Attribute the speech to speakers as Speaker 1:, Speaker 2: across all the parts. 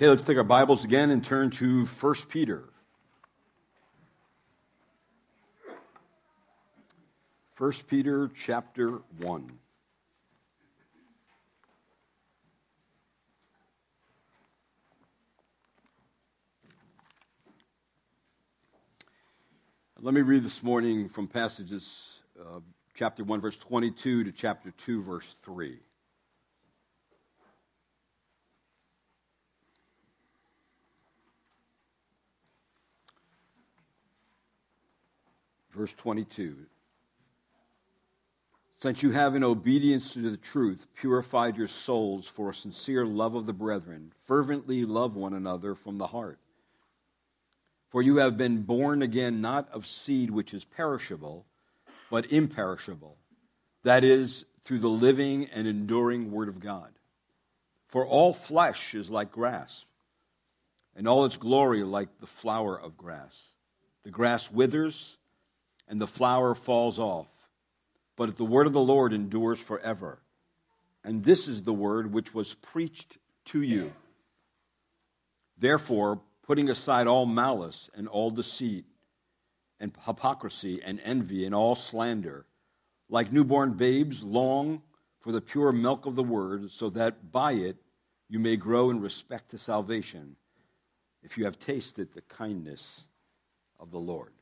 Speaker 1: Okay, let's take our Bibles again and turn to 1 Peter. 1 Peter chapter 1. Let me read this morning from passages uh, chapter 1, verse 22 to chapter 2, verse 3. Verse 22. Since you have, in obedience to the truth, purified your souls for a sincere love of the brethren, fervently love one another from the heart. For you have been born again not of seed which is perishable, but imperishable, that is, through the living and enduring Word of God. For all flesh is like grass, and all its glory like the flower of grass. The grass withers, and the flower falls off, but the word of the Lord endures forever. And this is the word which was preached to you. Therefore, putting aside all malice and all deceit and hypocrisy and envy and all slander. Like newborn babes, long for the pure milk of the word, so that by it you may grow in respect to salvation, if you have tasted the kindness of the Lord.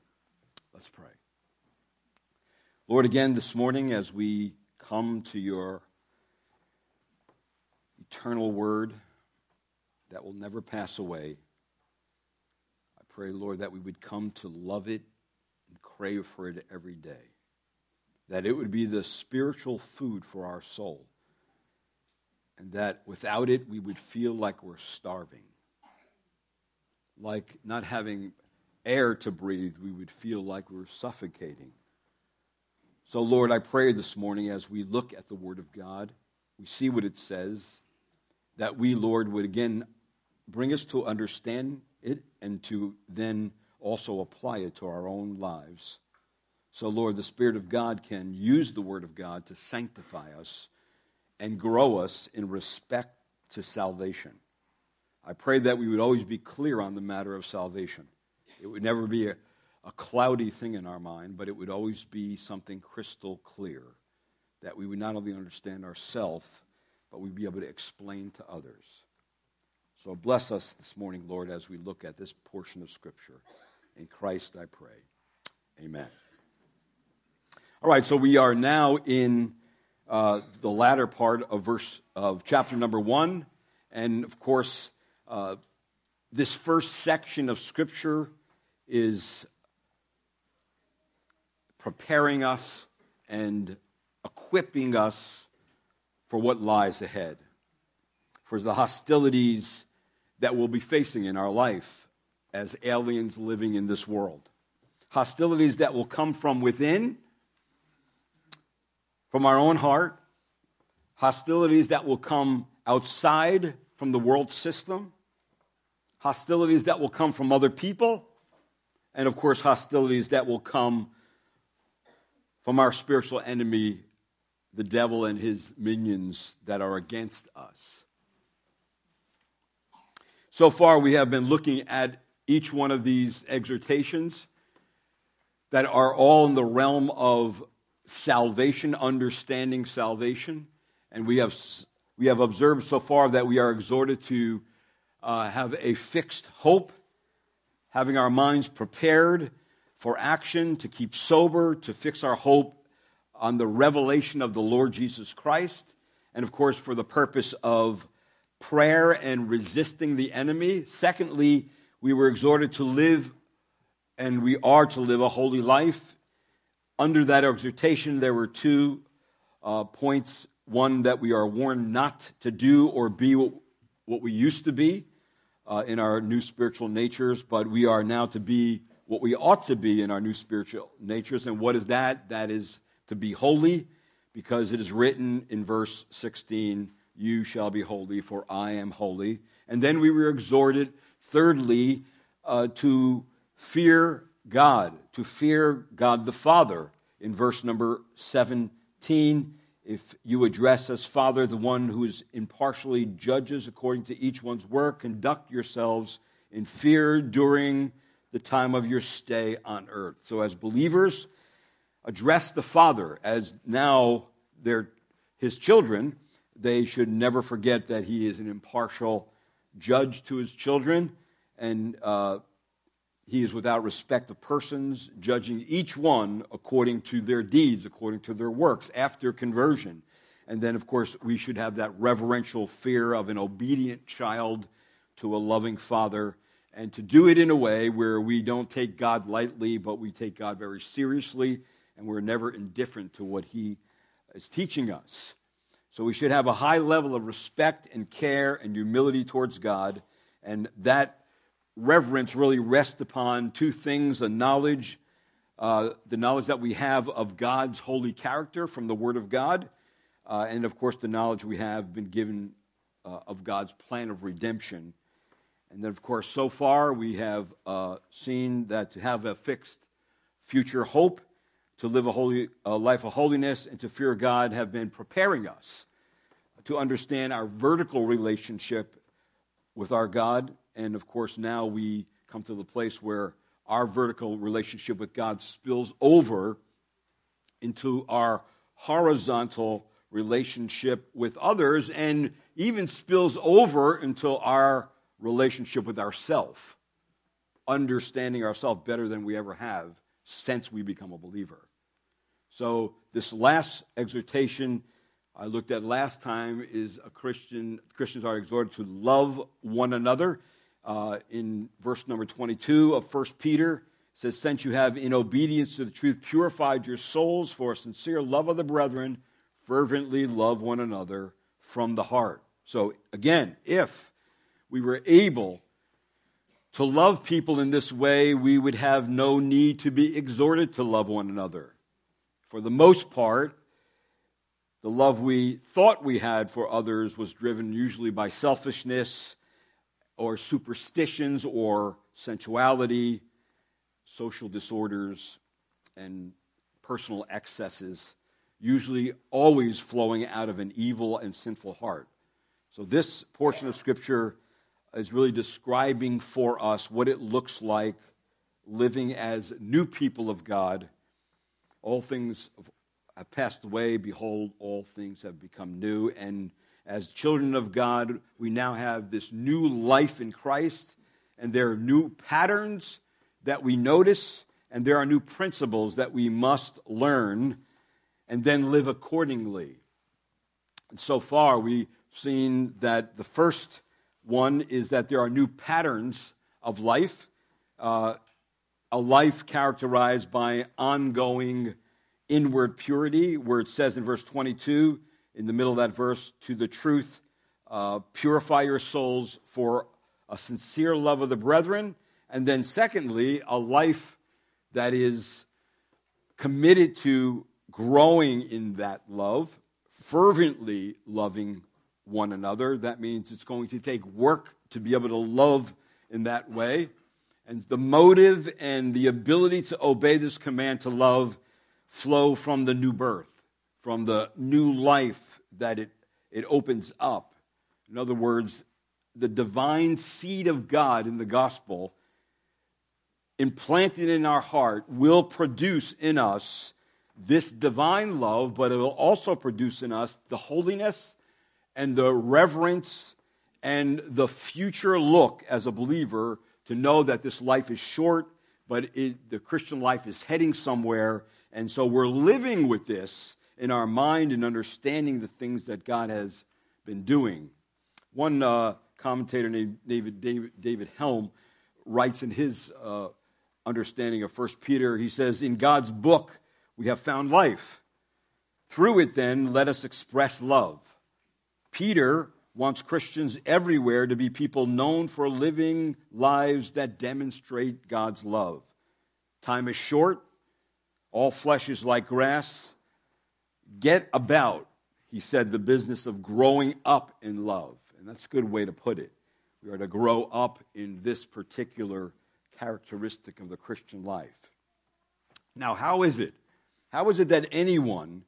Speaker 1: Let's pray. Lord, again this morning, as we come to your eternal word that will never pass away, I pray, Lord, that we would come to love it and crave for it every day. That it would be the spiritual food for our soul. And that without it, we would feel like we're starving. Like not having air to breathe, we would feel like we're suffocating. So, Lord, I pray this morning as we look at the Word of God, we see what it says, that we, Lord, would again bring us to understand it and to then also apply it to our own lives. So, Lord, the Spirit of God can use the Word of God to sanctify us and grow us in respect to salvation. I pray that we would always be clear on the matter of salvation. It would never be a, a cloudy thing in our mind, but it would always be something crystal clear that we would not only understand ourselves, but we'd be able to explain to others. So bless us this morning, Lord, as we look at this portion of Scripture. In Christ I pray. Amen. All right, so we are now in uh, the latter part of verse of chapter number one, and of course, uh, this first section of Scripture is preparing us and equipping us for what lies ahead, for the hostilities that we'll be facing in our life as aliens living in this world. Hostilities that will come from within, from our own heart, hostilities that will come outside from the world system, hostilities that will come from other people, and of course, hostilities that will come from our spiritual enemy, the devil and his minions that are against us. So far, we have been looking at each one of these exhortations that are all in the realm of salvation, understanding salvation. And we have, we have observed so far that we are exhorted to uh, have a fixed hope, having our minds prepared for action, to keep sober, to fix our hope on the revelation of the Lord Jesus Christ, and of course, for the purpose of prayer and resisting the enemy. Secondly, we were exhorted to live, and we are to live a holy life. Under that exhortation, there were two uh, points. One, that we are warned not to do or be what, we used to be uh, in our new spiritual natures, but we are now to be what we ought to be in our new spiritual natures. And what is that? That is to be holy, because it is written in verse 16 you shall be holy, for I am holy. And then we were exhorted, thirdly, uh, to fear God, to fear God the Father. In verse number 17, If you address as Father the one who is impartially judges according to each one's work, conduct yourselves in fear during the time of your stay on earth. So, as believers, address the Father as now they're his children. They should never forget that he is an impartial judge to his children, and uh, he is without respect of persons, judging each one according to their deeds, according to their works after conversion. And then, of course, we should have that reverential fear of an obedient child to a loving father, and to do it in a way where we don't take God lightly, but we take God very seriously, and we're never indifferent to what he is teaching us. So we should have a high level of respect and care and humility towards God, and that reverence really rests upon two things a knowledge, uh, the knowledge that we have of God's holy character from the Word of God, uh, and of course, the knowledge we have been given uh, of God's plan of redemption. And then, of course, so far we have uh, seen that to have a fixed future hope, to live a, holy, a life of holiness, and to fear God have been preparing us to understand our vertical relationship with our God. And of course, now we come to the place where our vertical relationship with God spills over into our horizontal relationship with others and even spills over into our relationship with ourself, understanding ourselves better than we ever have since we become a believer. So, this last exhortation I looked at last time is a Christian, Christians are exhorted to love one another uh, in verse number 22 of 1 Peter. says, Since you have, in obedience to the truth, purified your souls for a sincere love of the brethren, fervently love one another from the heart. So, again, if we were able to love people in this way, we would have no need to be exhorted to love one another. For the most part, the love we thought we had for others was driven usually by selfishness or superstitions or sensuality, social disorders, and personal excesses, usually always flowing out of an evil and sinful heart. So, this portion of Scripture is really describing for us what it looks like living as new people of God. All things have passed away. Behold, all things have become new. And as children of God, we now have this new life in Christ, and there are new patterns that we notice, and there are new principles that we must learn and then live accordingly. And so far, we've seen that the first one is that there are new patterns of life, uh, a life characterized by ongoing inward purity, where it says in verse 22 in the middle of that verse, to the truth, uh, purify your souls for a sincere love of the brethren. And then, secondly, a life that is committed to growing in that love, fervently loving one another. That means it's going to take work to be able to love in that way. And the motive and the ability to obey this command to love flow from the new birth, from the new life that it, it opens up. In other words, the divine seed of God in the gospel, implanted in our heart, will produce in us this divine love, but it will also produce in us the holiness and the reverence and the future look as a believer to know that this life is short, but it, the Christian life is heading somewhere. And so we're living with this in our mind and understanding the things that God has been doing. One uh, commentator named David, David, David, Helm writes in his uh, understanding of 1 Peter, he says, In God's book we have found life. Through it, then, let us express love. Peter wants Christians everywhere to be people known for living lives that demonstrate God's love. Time is short, all flesh is like grass. Get about, he said, the business of growing up in love. And that's a good way to put it. We are to grow up in this particular characteristic of the Christian life. Now, how is it? How is it that anyone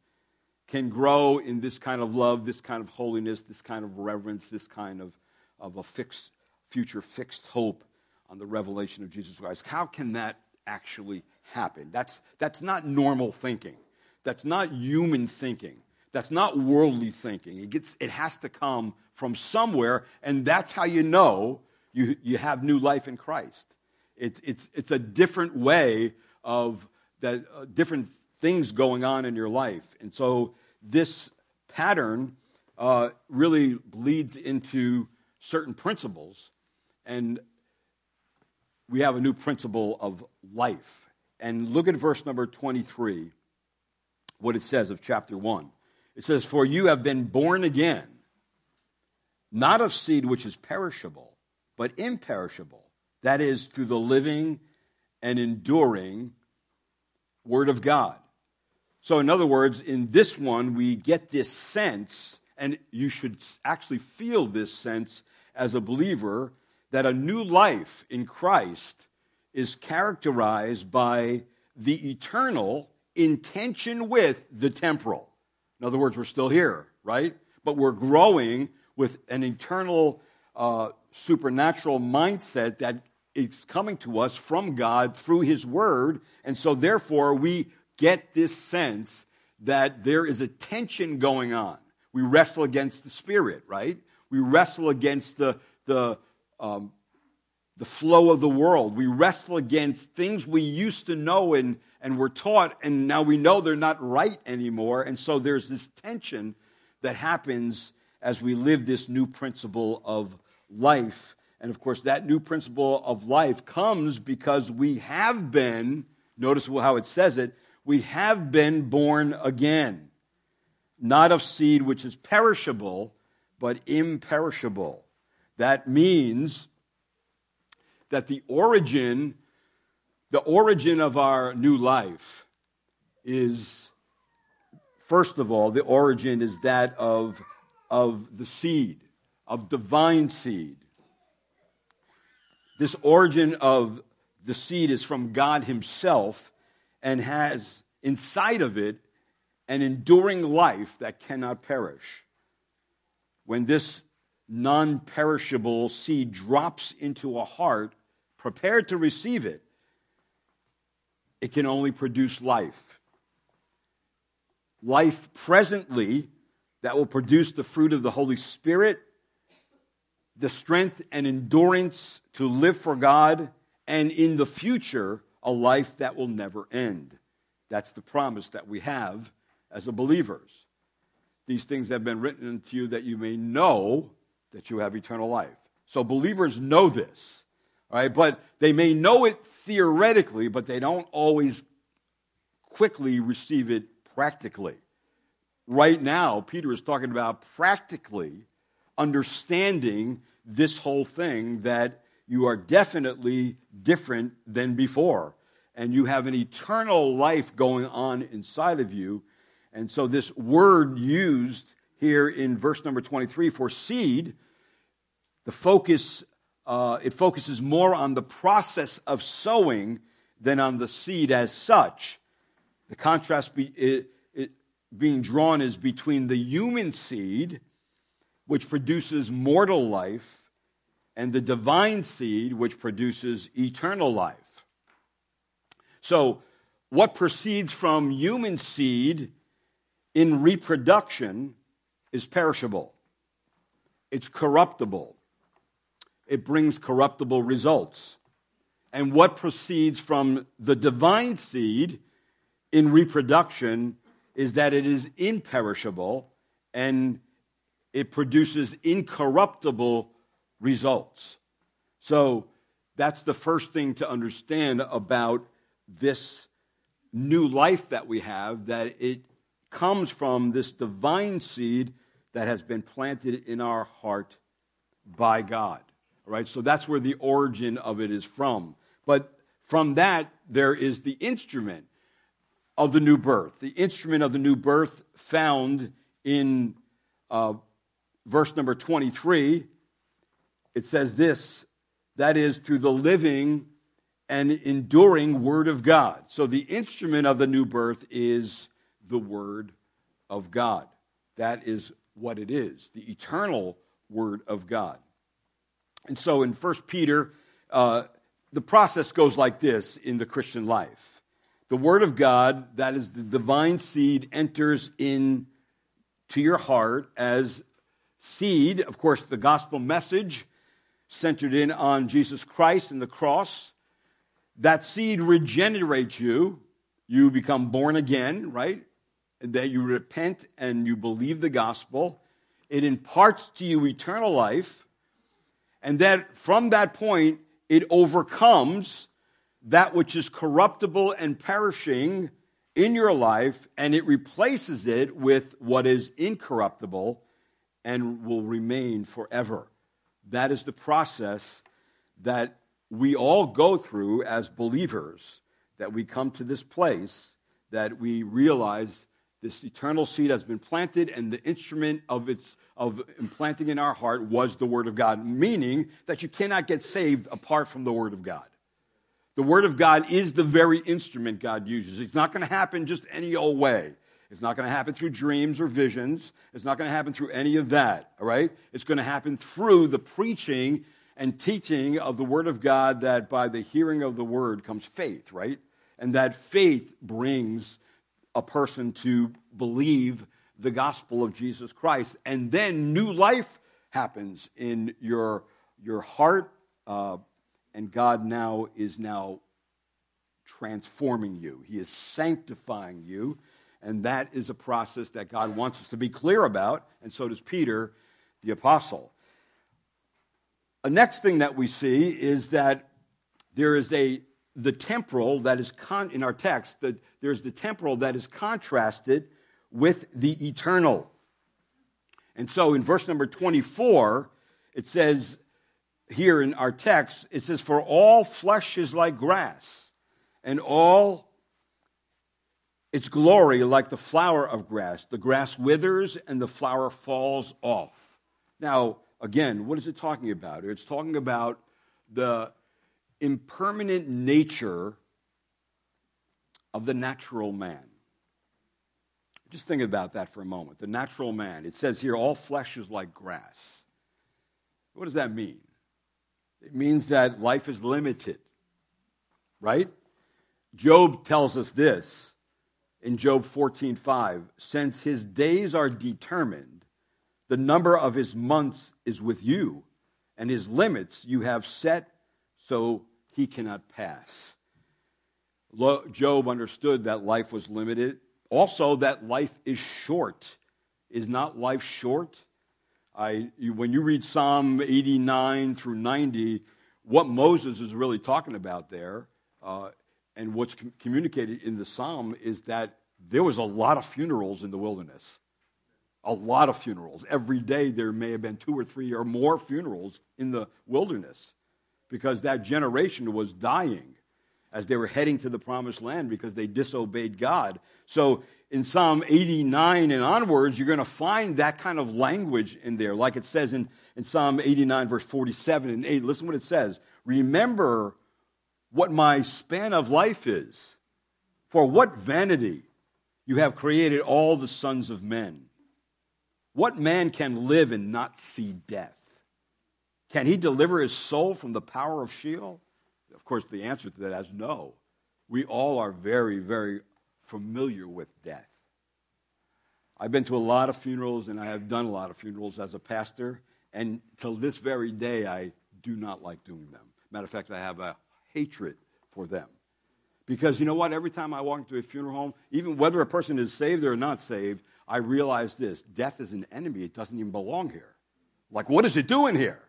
Speaker 1: can grow in this kind of love, this kind of holiness, this kind of reverence, this kind of, of a fixed future, fixed hope on the revelation of Jesus Christ. How can that actually happen? That's, that's not normal thinking. That's not human thinking. That's not worldly thinking. It, gets, it has to come from somewhere, and that's how you know you, you have new life in Christ. It, it's, it's a different way of that, uh, different things going on in your life. And so this pattern uh, really leads into certain principles. And we have a new principle of life. And look at verse number 23, what it says of chapter 1. It says, For you have been born again, not of seed which is perishable, but imperishable. That is, through the living and enduring Word of God. So, in other words, in this one, we get this sense, and you should actually feel this sense as a believer, that a new life in Christ is characterized by the eternal intention with the temporal. In other words, we're still here, right? But we're growing with an eternal uh, supernatural mindset that is coming to us from God through His Word. And so, therefore, we get this sense that there is a tension going on. We wrestle against the Spirit, right? We wrestle against the, the, um, the flow of the world. We wrestle against things we used to know and, and were taught, and now we know they're not right anymore. And so there's this tension that happens as we live this new principle of life. And of course, that new principle of life comes because we have been, notice how it says it, we have been born again, not of seed which is perishable, but imperishable. That means that the origin the origin of our new life is, first of all, the origin is that of, of the seed, of divine seed. This origin of the seed is from God Himself and has inside of it an enduring life that cannot perish. When this non perishable seed drops into a heart prepared to receive it, it can only produce life. Life presently that will produce the fruit of the Holy Spirit, the strength and endurance to live for God, and in the future, a life that will never end. That's the promise that we have as believers. These things have been written to you that you may know that you have eternal life. So believers know this. All right, but they may know it theoretically, but they don't always quickly receive it practically. Right now, Peter is talking about practically understanding this whole thing that you are definitely different than before. And you have an eternal life going on inside of you. And so, this word used here in verse number 23 for seed, the focus uh, it focuses more on the process of sowing than on the seed as such. The contrast be, it, it, being drawn is between the human seed, which produces mortal life, and the divine seed, which produces eternal life. So, what proceeds from human seed in reproduction is perishable, it's corruptible it brings corruptible results. And what proceeds from the divine seed in reproduction is that it is imperishable and it produces incorruptible results. So that's the first thing to understand about this new life that we have, that it comes from this divine seed that has been planted in our heart by God right? So that's where the origin of it is from. But from that, there is the instrument of the new birth. The instrument of the new birth found in uh, verse number 23. It says this that is, through the living and enduring Word of God. So the instrument of the new birth is the Word of God. That is what it is, the eternal Word of God. And so in 1 Peter, uh, the process goes like this in the Christian life. The Word of God, that is the divine seed, enters in to your heart as seed. Of course, the gospel message centered in on Jesus Christ and the cross. That seed regenerates you. You become born again, right? That you repent and you believe the gospel. It imparts to you eternal life. And that from that point, it overcomes that which is corruptible and perishing in your life, and it replaces it with what is incorruptible and will remain forever. That is the process that we all go through as believers, that we come to this place, that we realize this eternal seed has been planted, and the instrument of its of implanting in our heart was the Word of God, meaning that you cannot get saved apart from the Word of God. The Word of God is the very instrument God uses. It's not going to happen just any old way. It's not going to happen through dreams or visions. It's not going to happen through any of that, all right? It's going to happen through the preaching and teaching of the Word of God that by the hearing of the Word comes faith, right? And that faith brings a person to believe the gospel of Jesus Christ. And then new life happens in your, your heart, uh, and God now is now transforming you. He is sanctifying you. And that is a process that God wants us to be clear about, and so does Peter, the apostle. The next thing that we see is that there is a the temporal that is con, in our text that there's the temporal that is contrasted with the eternal. And so in verse number 24, it says here in our text, it says, For all flesh is like grass, and all its glory like the flower of grass. The grass withers and the flower falls off. Now, again, what is it talking about? It's talking about the impermanent nature of the natural man. Just think about that for a moment. The natural man. It says here, all flesh is like grass. What does that mean? It means that life is limited, right? Job tells us this in Job 14:5, since his days are determined, the number of his months is with you, and his limits you have set so he cannot pass. Job understood that life was limited, also that life is short. Is not life short? I, when you read Psalm 89 through 90, what Moses is really talking about there uh, and what's com- communicated in the psalm is that there was a lot of funerals in the wilderness. A lot of funerals. Every day there may have been two or three or more funerals in the wilderness because that generation was dying as they were heading to the promised land because they disobeyed God. So in Psalm 89 and onwards, you're going to find that kind of language in there, like it says in, in Psalm 89, verse 47 and 8. Listen what it says Remember what my span of life is. For what vanity you have created all the sons of men. What man can live and not see death? Can he deliver his soul from the power of Sheol? Of course, the answer to that is no. We all are very, very familiar with death. I've been to a lot of funerals and I have done a lot of funerals as a pastor, and till this very day, I do not like doing them. Matter of fact, I have a hatred for them. Because you know what? Every time I walk into a funeral home, even whether a person is saved or not saved, I realize this death is an enemy. It doesn't even belong here. Like, what is it doing here?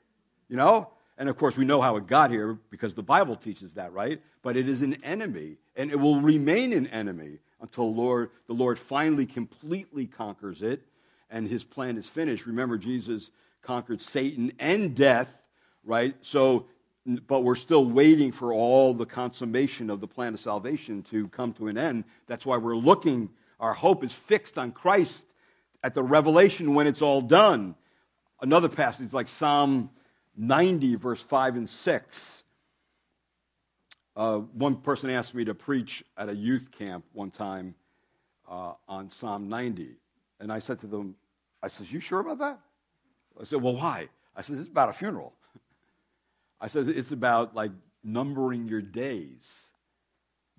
Speaker 1: You know? And of course, we know how it got here because the Bible teaches that, right? But it is an enemy, and it will remain an enemy until Lord, the Lord finally completely conquers it and his plan is finished. Remember, Jesus conquered Satan and death, right? So but we're still waiting for all the consummation of the plan of salvation to come to an end. That's why we're looking, our hope is fixed on Christ at the revelation when it's all done. Another passage like Psalm 90, verse 5 and 6. Uh, one person asked me to preach at a youth camp one time uh, on Psalm 90. And I said to them, I says, You sure about that? I said, Well, why? I said, It's about a funeral. I said, It's about like numbering your days,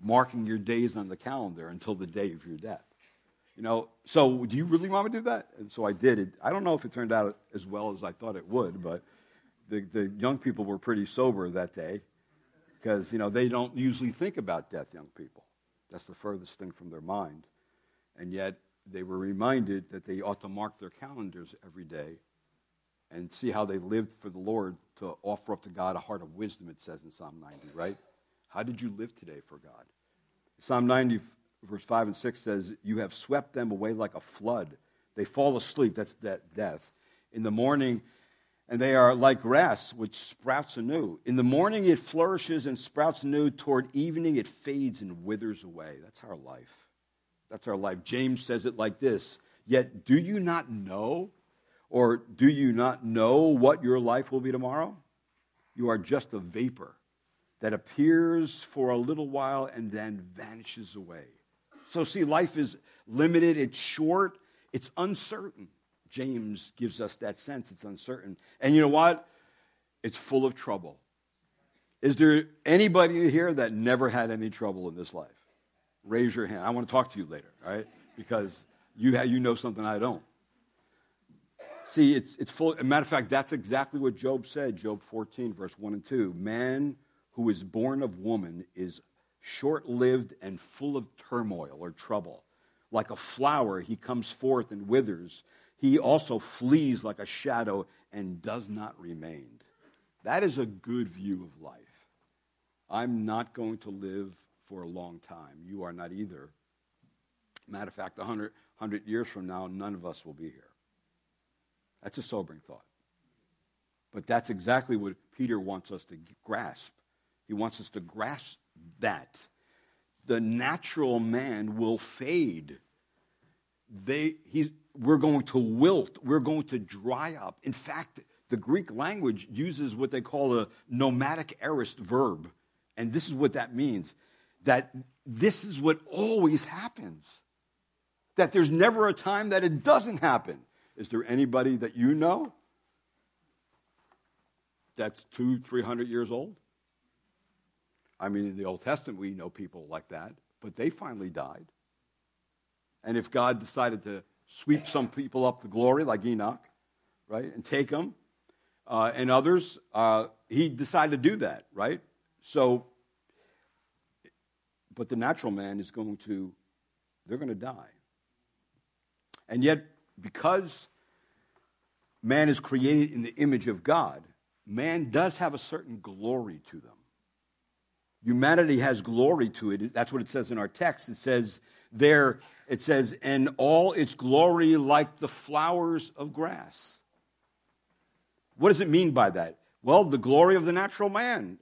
Speaker 1: marking your days on the calendar until the day of your death. You know, so do you really want to do that? And so I did it. I don't know if it turned out as well as I thought it would, but the, the young people were pretty sober that day because, you know, they don't usually think about death, young people. That's the furthest thing from their mind. And yet they were reminded that they ought to mark their calendars every day and see how they lived for the Lord to offer up to God a heart of wisdom, it says in Psalm 90, right? How did you live today for God? Psalm 90, verse 5 and 6 says, You have swept them away like a flood. They fall asleep, that's death. In the morning, and they are like grass which sprouts anew. In the morning it flourishes and sprouts anew. Toward evening it fades and withers away. That's our life. That's our life. James says it like this Yet do you not know, or do you not know what your life will be tomorrow? You are just a vapor that appears for a little while and then vanishes away. So, see, life is limited, it's short, it's uncertain. James gives us that sense it's uncertain. And you know what? It's full of trouble. Is there anybody here that never had any trouble in this life? Raise your hand. I want to talk to you later, all right? Because you, have, you know something I don't. See, it's, it's full. A matter of fact, that's exactly what Job said, Job 14, verse 1 and 2. Man who is born of woman is short lived and full of turmoil or trouble. Like a flower, he comes forth and withers. He also flees like a shadow and does not remain. That is a good view of life. I'm not going to live for a long time. You are not either. Matter of fact, 100, 100 years from now, none of us will be here. That's a sobering thought. But that's exactly what Peter wants us to grasp. He wants us to grasp that the natural man will fade. They, he's, we're going to wilt. We're going to dry up. In fact, the Greek language uses what they call a gnomic aorist verb. And this is what that means that this is what always happens. That there's never a time that it doesn't happen. Is there anybody that you know that's two, three hundred years old? I mean, in the Old Testament, we know people like that, but they finally died. And if God decided to sweep some people up to glory, like Enoch, right, and take them, uh, and others, uh, he decided to do that, right? So, but the natural man is going to, they're going to die. And yet, because man is created in the image of God, man does have a certain glory to them. Humanity has glory to it. That's what it says in our text. It says there, it says, and all its glory like the flowers of grass. What does it mean by that? Well, the glory of the natural man.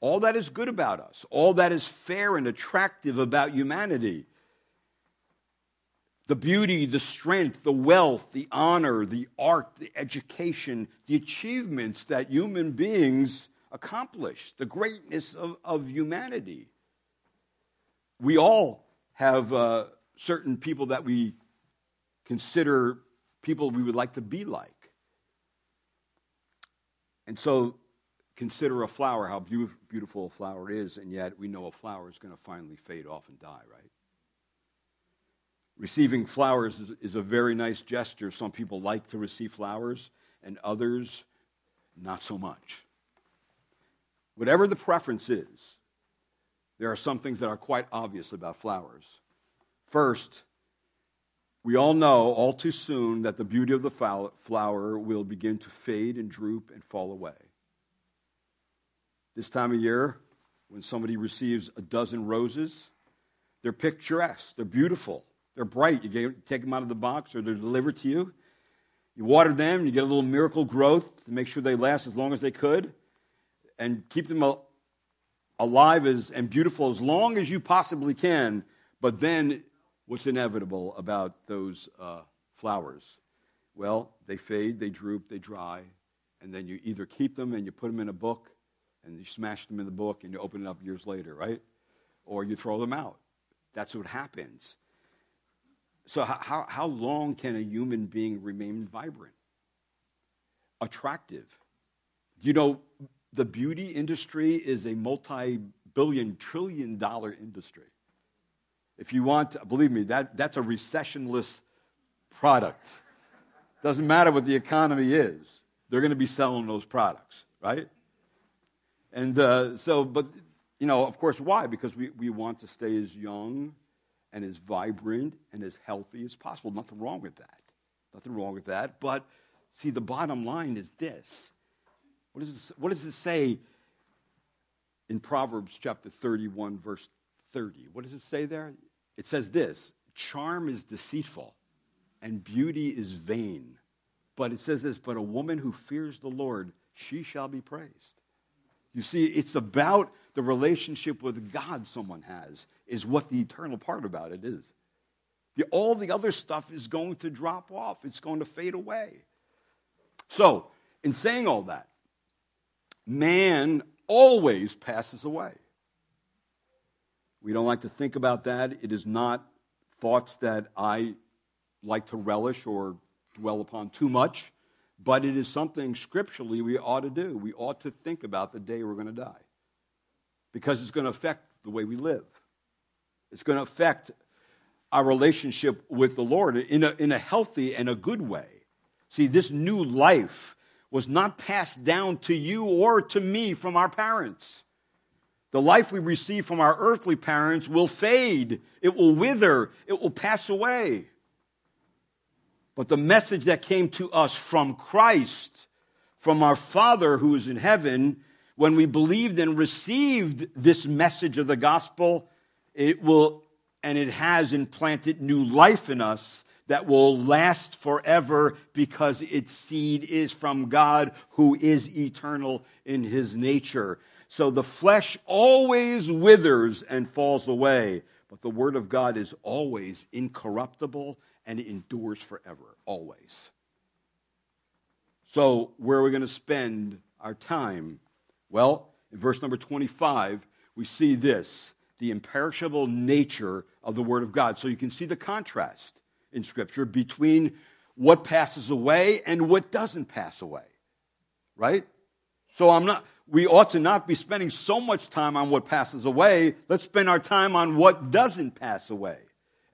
Speaker 1: All that is good about us, all that is fair and attractive about humanity. The beauty, the strength, the wealth, the honor, the art, the education, the achievements that human beings accomplish, the greatness of, of humanity. We all have uh, certain people that we consider people we would like to be like. And so consider a flower, how beautiful a flower is, and yet we know a flower is going to finally fade off and die, right? Receiving flowers is, is, a very nice gesture. Some people like to receive flowers, and others not so much. Whatever the preference is, there are some things that are quite obvious about flowers. First, we all know all too soon that the beauty of the flower will begin to fade and droop and fall away. This time of year, when somebody receives a dozen roses, they're picturesque, they're beautiful, they're bright. You take them out of the box or they're delivered to you. You water them, you get a little Miracle-Gro to make sure they last as long as they could and keep them alive as, and beautiful as long as you possibly can. But then, what's inevitable about those uh, flowers? Well, they fade, they droop, they dry, and then you either keep them and you put them in a book and you smash them in the book and you open it up years later, right? Or you throw them out. That's what happens. So, how, how long can a human being remain vibrant, attractive? You know, the beauty industry is a multi billion, trillion dollar industry. If you want, believe me, that, that's a recessionless product. Doesn't matter what the economy is, they're going to be selling those products, right? And uh, so, but, you know, of course, why? Because we, we want to stay as young and as vibrant and as healthy as possible. Nothing wrong with that. Nothing wrong with that. But see, the bottom line is this. What does it, what does it say in Proverbs chapter 31, verse 30? What does it say there? It says this Charm is deceitful and beauty is vain. But it says this, but a woman who fears the Lord, she shall be praised. You see, it's about the relationship with God someone has, is what the eternal part about it is. The, all the other stuff is going to drop off, it's going to fade away. So, in saying all that, man always passes away. We don't like to think about that. It is not thoughts that I like to relish or dwell upon too much, but it is something scripturally we ought to do. We ought to think about the day we're going to die because it's going to affect the way we live. It's going to affect our relationship with the Lord in a, in a healthy and a good way. See, this new life was not passed down to you or to me from our parents. The life we receive from our earthly parents will fade, it will wither, it will pass away. But the message that came to us from Christ, from our Father who is in heaven, when we believed and received this message of the gospel, it will, and it has implanted new life in us that will last forever because its seed is from God who is eternal in his nature. So the flesh always withers and falls away, but the word of God is always incorruptible and endures forever, always. So, where are we going to spend our time? Well, in verse number 25, we see this the imperishable nature of the Word of God. So you can see the contrast in Scripture between what passes away and what doesn't pass away. Right? So I'm not, we ought to not be spending so much time on what passes away. Let's spend our time on what doesn't pass away.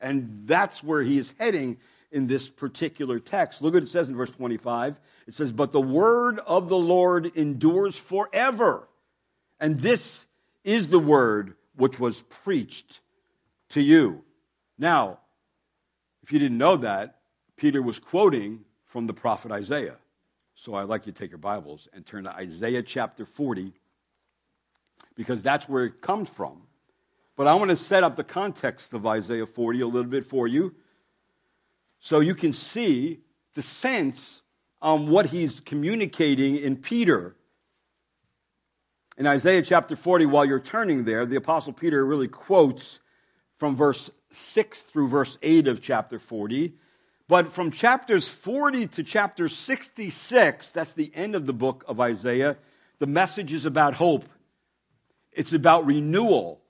Speaker 1: And that's where he is heading in this particular text. Look what it says in verse 25. It says, But the word of the Lord endures forever. And this is the word which was preached to you. Now, if you didn't know that, Peter was quoting from the prophet Isaiah. So I'd like you to take your Bibles and turn to Isaiah chapter 40, because that's where it comes from. But I want to set up the context of Isaiah 40 a little bit for you so you can see the sense on what he's communicating in Peter. In Isaiah chapter 40, while you're turning there, the Apostle Peter really quotes from verse 6 through verse 8 of chapter 40. But from chapters 40 to chapter 66, that's the end of the book of Isaiah, the message is about hope. It's about renewal.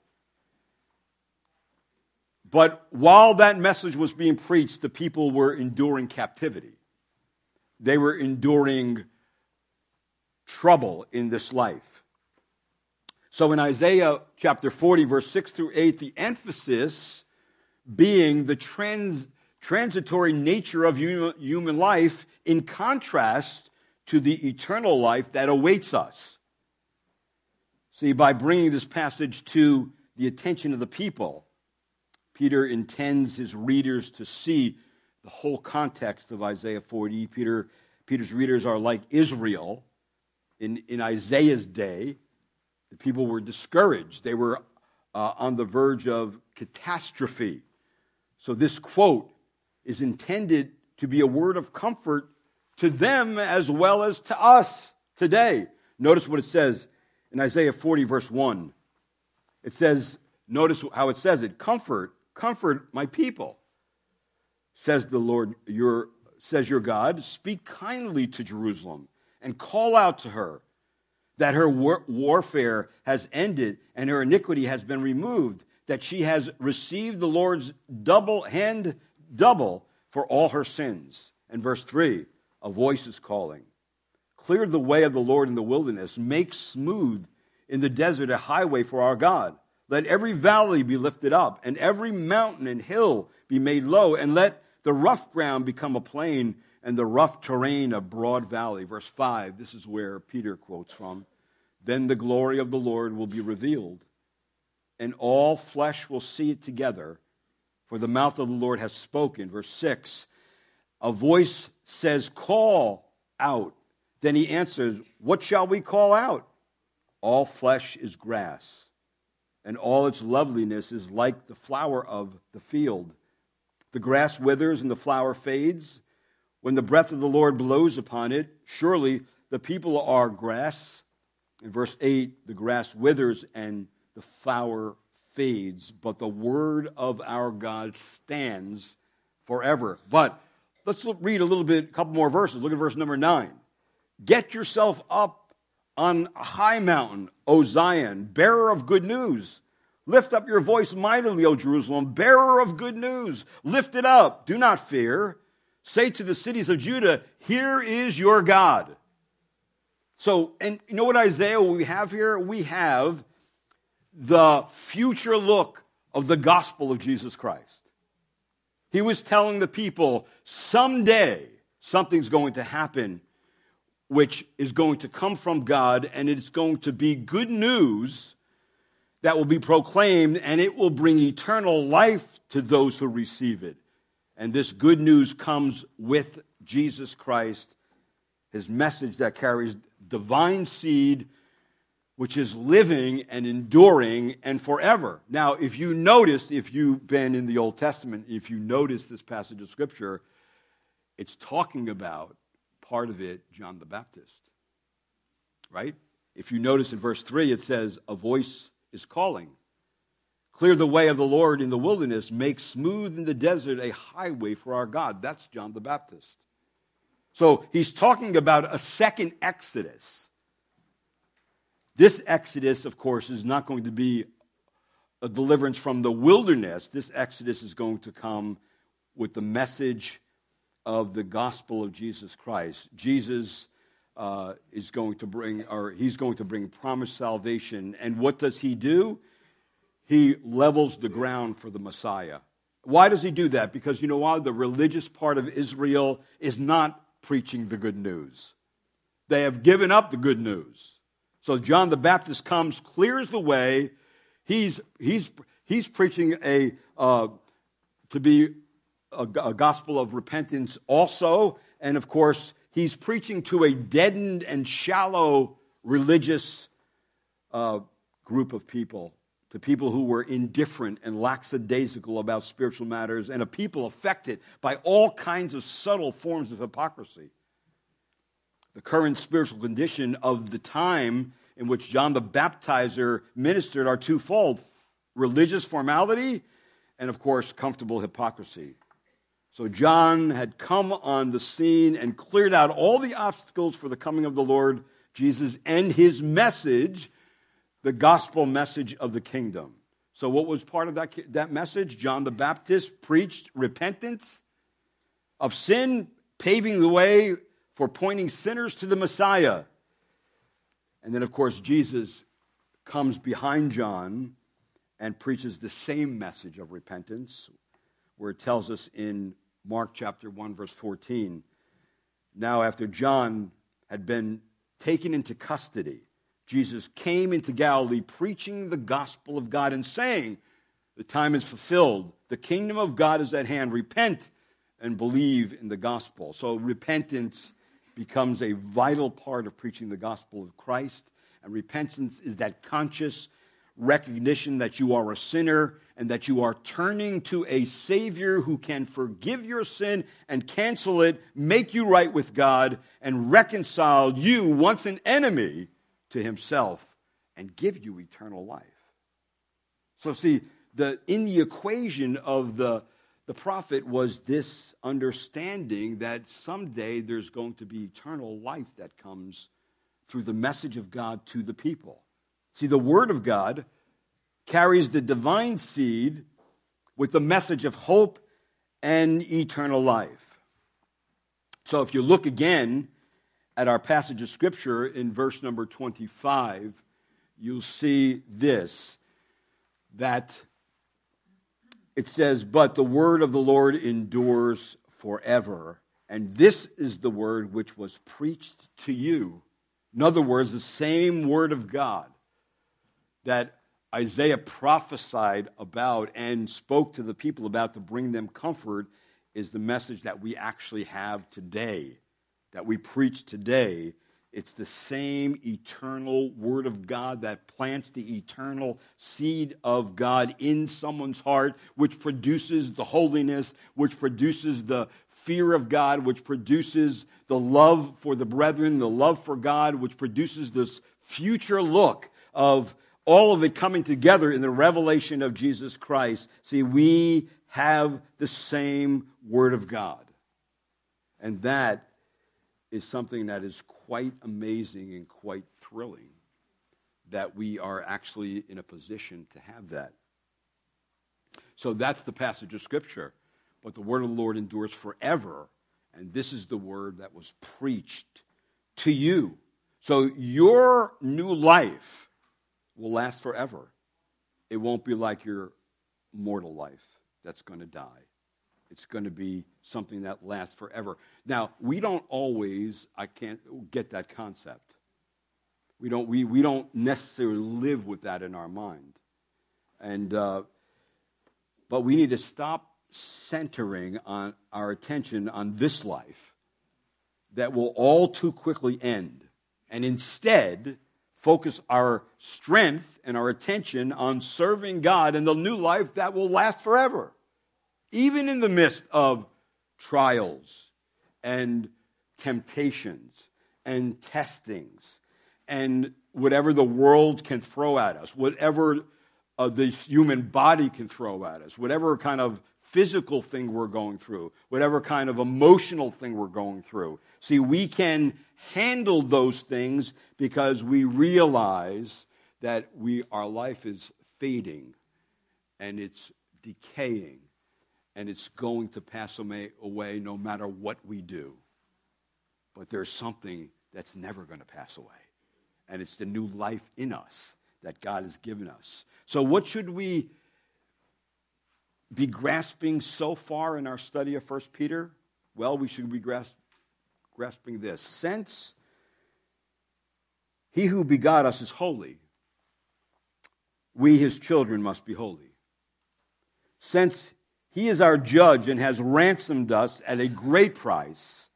Speaker 1: But while that message was being preached, the people were enduring captivity. They were enduring trouble in this life. So in Isaiah chapter 40, verse 6 through 8, the emphasis being the trans, transitory nature of human life in contrast to the eternal life that awaits us. See, by bringing this passage to the attention of the people, Peter intends his readers to see the whole context of Isaiah 40. Peter, Peter's readers are like Israel in, in Isaiah's day. The people were discouraged, they were uh, on the verge of catastrophe. So, this quote is intended to be a word of comfort to them as well as to us today. Notice what it says in Isaiah 40, verse 1. It says, notice how it says it comfort Comfort my people, says the Lord, your, says your God. Speak kindly to Jerusalem and call out to her that her war- warfare has ended and her iniquity has been removed, that she has received the Lord's double hand double for all her sins. And verse 3 a voice is calling. Clear the way of the Lord in the wilderness, make smooth in the desert a highway for our God. Let every valley be lifted up, and every mountain and hill be made low, and let the rough ground become a plain, and the rough terrain a broad valley. Verse 5, this is where Peter quotes from. Then the glory of the Lord will be revealed, and all flesh will see it together, for the mouth of the Lord has spoken. Verse 6, a voice says, Call out. Then he answers, What shall we call out? All flesh is grass, and all its loveliness is like the flower of the field. The grass withers and the flower fades. When the breath of the Lord blows upon it, surely the people are grass. In verse 8, the grass withers and the flower fades, but the word of our God stands forever. But let's look, read a little bit, a couple more verses. Look at verse number 9. Get yourself up on a high mountain, O Zion, bearer of good news. Lift up your voice mightily, O Jerusalem, bearer of good news. Lift it up. Do not fear. Say to the cities of Judah, Here is your God. So, and you know what Isaiah we have here? We have the future look of the gospel of Jesus Christ. He was telling the people, someday something's going to happen which is going to come from God, and it's going to be good news that will be proclaimed, and it will bring eternal life to those who receive it. And this good news comes with Jesus Christ, his message that carries divine seed, which is living and enduring and forever. Now, if you notice, if you've been in the Old Testament, if you notice this passage of Scripture, it's talking about part of it, John the Baptist. Right? If you notice in verse 3, it says, A voice is calling. Clear the way of the Lord in the wilderness, make smooth in the desert a highway for our God. That's John the Baptist. So he's talking about a second Exodus. This Exodus, of course, is not going to be a deliverance from the wilderness. This Exodus is going to come with the message of the gospel of Jesus Christ. Jesus uh, is going to bring, or he's going to bring promised salvation. And what does he do? He levels the ground for the Messiah. Why does he do that? Because you know why? The religious part of Israel is not preaching the good news. They have given up the good news. So John the Baptist comes, clears the way. He's, he's, he's preaching a, uh, to be a, a gospel of repentance also. And of course, he's preaching to a deadened and shallow religious uh, group of people, to people who were indifferent and lackadaisical about spiritual matters, and a people affected by all kinds of subtle forms of hypocrisy. The current spiritual condition of the time in which John the Baptizer ministered are twofold religious formality and, of course, comfortable hypocrisy. So John had come on the scene and cleared out all the obstacles for the coming of the Lord Jesus and his message, the gospel message of the kingdom. So, what was part of that, that message? John the Baptist preached repentance of sin, paving the way for pointing sinners to the Messiah. And then, of course, Jesus comes behind John and preaches the same message of repentance, where it tells us in Mark chapter 1, verse 14. Now, after John had been taken into custody, Jesus came into Galilee preaching the gospel of God and saying, The time is fulfilled. The kingdom of God is at hand. Repent and believe in the gospel. So, repentance becomes a vital part of preaching the gospel of Christ. And repentance is that conscious recognition that you are a sinner and that you are turning to a Savior who can forgive your sin and cancel it, make you right with God, and reconcile you, once an enemy, to Himself and give you eternal life. So, see, the, in the equation of the, the prophet was this understanding that someday there's going to be eternal life that comes through the message of God to the people. See, the Word of God carries the divine seed with the message of hope and eternal life. So if you look again at our passage of Scripture in verse number 25, you'll see this that it says, But the word of the Lord endures forever. And this is the word which was preached to you. In other words, the same word of God that Isaiah prophesied about and spoke to the people about to bring them comfort is the message that we actually have today, that we preach today. It's the same eternal Word of God that plants the eternal seed of God in someone's heart, which produces the holiness, which produces the fear of God, which produces the love for the brethren, the love for God, which produces this future look of all of it coming together in the revelation of Jesus Christ. See, we have the same Word of God. And that is something that is quite amazing and quite thrilling that we are actually in a position to have that. So that's the passage of Scripture. But the word of the Lord endures forever. And this is the word that was preached to you. So your new life will last forever. It won't be like your mortal life that's going to die. It's going to be something that lasts forever. Now, we don't always, I can't get that concept. We don't, we, we don't necessarily live with that in our mind. And, uh, but we need to stop centering on our attention on this life that will all too quickly end. And instead, focus our strength and our attention on serving God and the new life that will last forever. Even in the midst of trials and temptations and testings and whatever the world can throw at us, whatever uh, the human body can throw at us, whatever kind of physical thing we're going through, whatever kind of emotional thing we're going through. See, we can handle those things because we realize that we, our life is fading and it's decaying and it's going to pass away no matter what we do. But there's something that's never going to pass away, and it's the new life in us that God has given us. So, what should we be grasping so far in our study of 1 Peter? Well, we should be grasp, grasping this. Since he who begot us is holy, we, his children, must be holy. Since he is our judge and has ransomed us at a great price,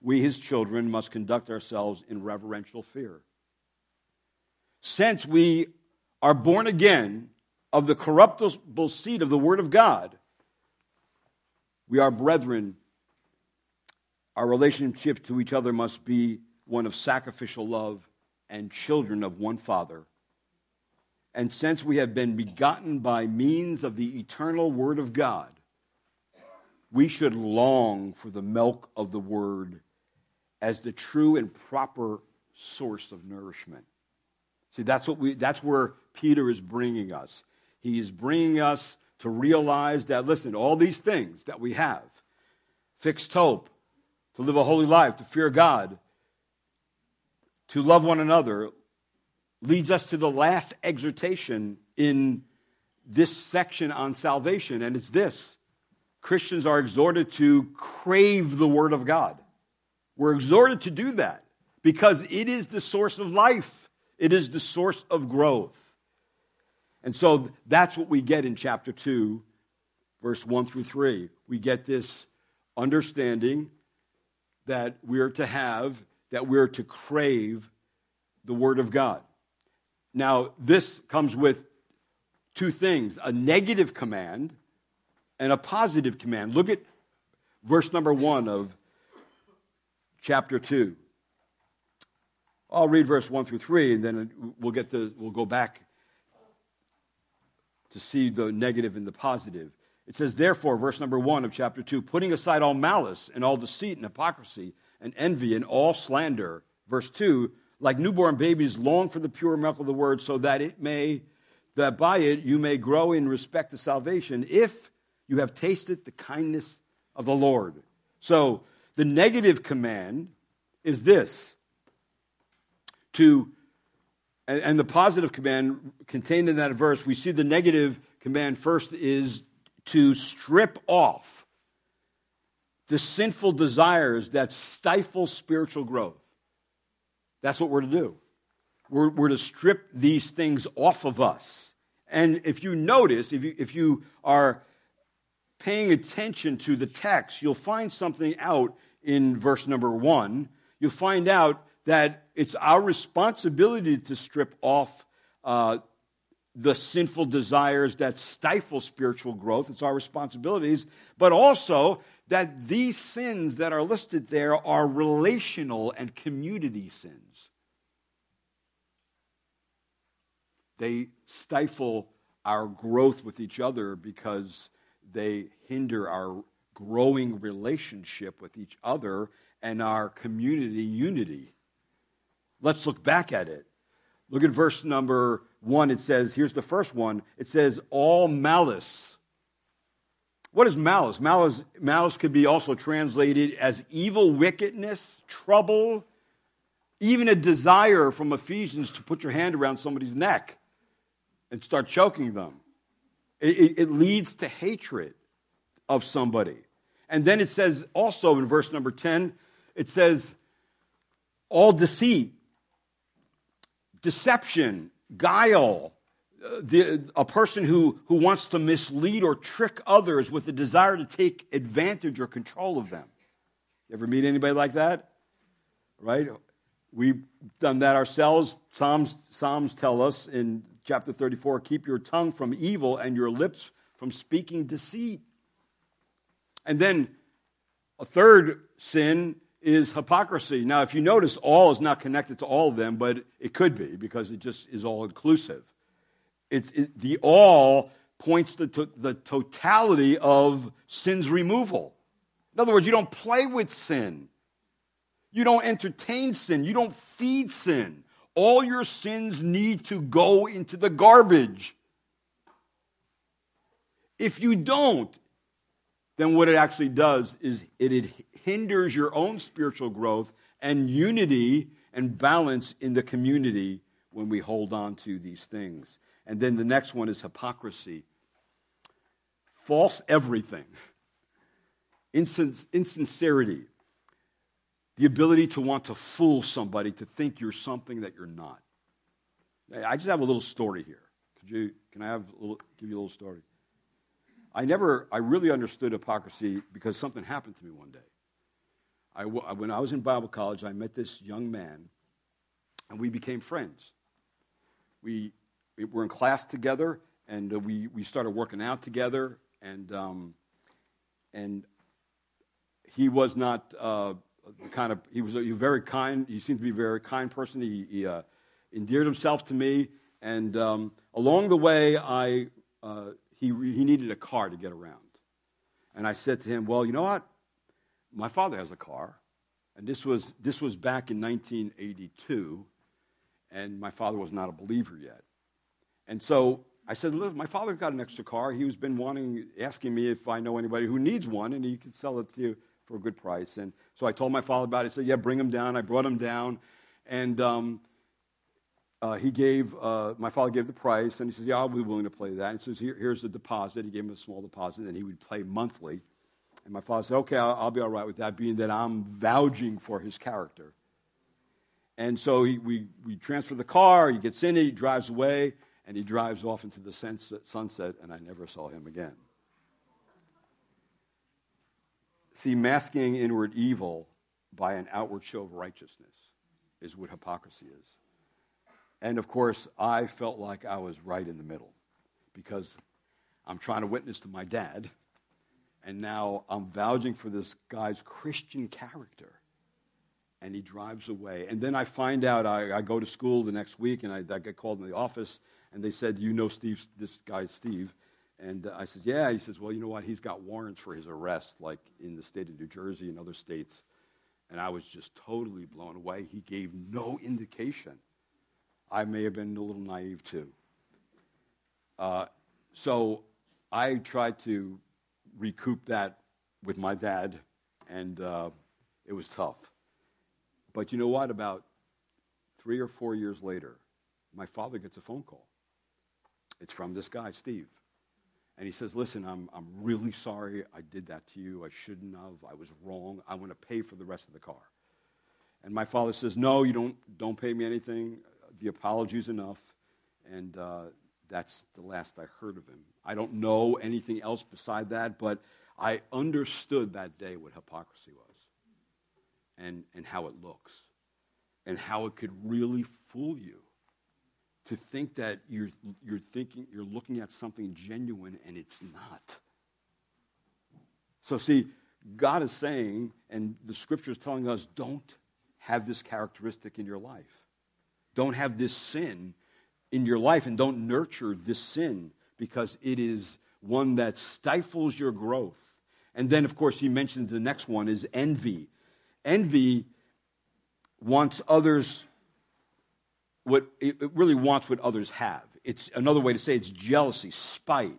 Speaker 1: we, his children, must conduct ourselves in reverential fear. Since we are born again of the corruptible seed of the Word of God, we are brethren our relationship to each other must be one of sacrificial love and children of one Father. And since we have been begotten by means of the eternal Word of God, we should long for the milk of the Word as the true and proper source of nourishment. See, that's, what we, that's where Peter is bringing us. He is bringing us to realize that, listen, all these things that we have fixed hope, to live a holy life, to fear God, to love one another, leads us to the last exhortation in this section on salvation, and it's this Christians are exhorted to crave the Word of God. We're exhorted to do that because it is the source of life, it is the source of growth. And so that's what we get in chapter 2, verse 1 through 3. We get this understanding that we're to have, that we're to crave the Word of God. Now, this comes with two things a negative command and a positive command. Look at verse number 1 of chapter 2. I'll read verse 1 through 3, and then we'll, get the, we'll go back to see the negative and the positive. It says, therefore, verse number one of chapter two, putting aside all malice and all deceit and hypocrisy and envy and all slander. Verse two, like newborn babies, long for the pure milk of the word, so that it may, that by it you may grow in respect to salvation, if you have tasted the kindness of the Lord. So the negative command is this to, and, and the positive command contained in that verse, we see the negative command first is to strip off the sinful desires that stifle spiritual growth. That's what we're to do. We're, we're to strip these things off of us. And if you notice, if you, if you are paying attention to the text, you'll find something out in verse number one. You'll find out that it's our responsibility to strip off uh, the sinful desires that stifle spiritual growth. It's our responsibilities, but also that these sins that are listed there are relational and community sins. They stifle our growth with each other because they hinder our growing relationship with each other and our community unity. Let's look back at it. Look at verse number one. It says, here's the first one. It says, all malice what is malice? Malice, malice could be also translated as evil wickedness, trouble, even a desire from Ephesians to put your hand around somebody's neck and start choking them. It, it, it leads to hatred of somebody. And then it says also in verse number 10, it says, all deceit, deception, guile, uh, the, a person who, who wants to mislead or trick others with the desire to take advantage or control of them. You ever meet anybody like that? Right? We've done that ourselves. Psalms, Psalms tell us in chapter 34 keep your tongue from evil and your lips from speaking deceit. And then a third sin is hypocrisy. Now, if you notice, all is not connected to all of them, but it could be because it just is all inclusive. It's, it, the all points to, to the totality of sin's removal. In other words, you don't play with sin. You don't entertain sin. You don't feed sin. All your sins need to go into the garbage. If you don't, then what it actually does is it, hinders your own spiritual growth and unity and balance in the community when we hold on to these things. And then the next one is hypocrisy. False everything. insincerity. The ability to want to fool somebody to think you're something that you're not. I just have a little story here. Could you, can I have a little, give you a little story? I never, I really understood hypocrisy because something happened to me one day. I, when I was in Bible college, I met this young man, and we became friends. We we were in class together, and uh, we, we started working out together, and, um, and he was not uh, the kind of, he was, a, very kind, he seemed to be a very kind person. He, he uh, endeared himself to me, and um, along the way, I, uh, he, he needed a car to get around. And I said to him, Well, you know what? My father has a car. And this was, this was back in 1982, and my father was not a believer yet. And so I said, Look, my father got an extra car. He was been wanting, asking me if I know anybody who needs one, and he could sell it to you for a good price. And so I told my father about it. He said, Yeah, bring him down. I brought him down. And um, uh, he gave, uh, my father gave the price, and he says, Yeah, I'll be willing to play that. And he says, Here, Here's the deposit. He gave him a small deposit, and he would play monthly. And my father said, Okay, I'll, I'll be all right with that, being that I'm vouching for his character. And so he, we, we transfer the car, he gets in it, he drives away and he drives off into the sunset, sunset, and I never saw him again. See, masking inward evil by an outward show of righteousness is what hypocrisy is. And of course, I felt like I was right in the middle because I'm trying to witness to my dad, and now I'm vouching for this guy's Christian character. And he drives away. And then I find out, I, I go to school the next week, and I, I get called in the office, and they said, You know Steve, this guy Steve? And uh, I said, Yeah. He says, Well, you know what? He's got warrants for his arrest, like in the state of New Jersey and other states. And I was just totally blown away. He gave no indication. I may have been a little naive too. Uh, so I tried to recoup that with my dad, and uh, it was tough. But you know what? About three or four years later, my father gets a phone call. It's from this guy, Steve. And he says, Listen, I'm, I'm really sorry I did that to you. I shouldn't have. I was wrong. I want to pay for the rest of the car. And my father says, No, you don't, don't pay me anything. The apology's enough. And uh, that's the last I heard of him. I don't know anything else beside that, but I understood that day what hypocrisy was and, and how it looks and how it could really fool you to think that you're, you're thinking you're looking at something genuine and it's not. So see, God is saying, and the scripture is telling us, don't have this characteristic in your life. Don't have this sin in your life and don't nurture this sin because it is one that stifles your growth. And then, of course, he mentions the next one is envy. Envy wants others what it really wants what others have. It's another way to say it's jealousy, spite,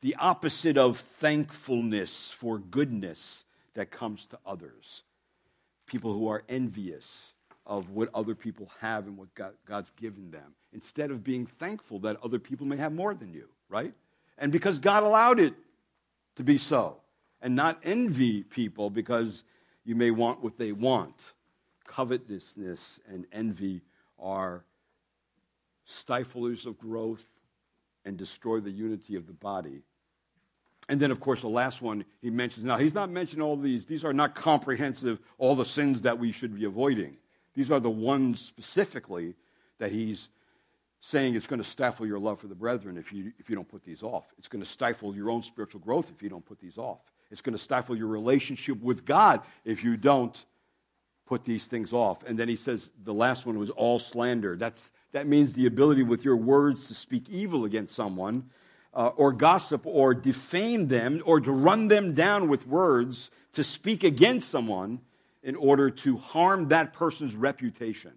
Speaker 1: the opposite of thankfulness for goodness that comes to others. People who are envious of what other people have and what God, God's given them, instead of being thankful that other people may have more than you, right? And because God allowed it to be so, and not envy people because you may want what they want. Covetousness and envy are stiflers of growth and destroy the unity of the body. And then, of course, the last one he mentions. Now, he's not mentioning all these. These are not comprehensive, all the sins that we should be avoiding. These are the ones specifically that he's saying it's going to stifle your love for the brethren if you, if you don't put these off. It's going to stifle your own spiritual growth if you don't put these off. It's going to stifle your relationship with God if you don't put these things off. And then he says the last one was all slander. That's, that means the ability with your words to speak evil against someone, uh, or gossip, or defame them, or to run them down with words, to speak against someone in order to harm that person's reputation.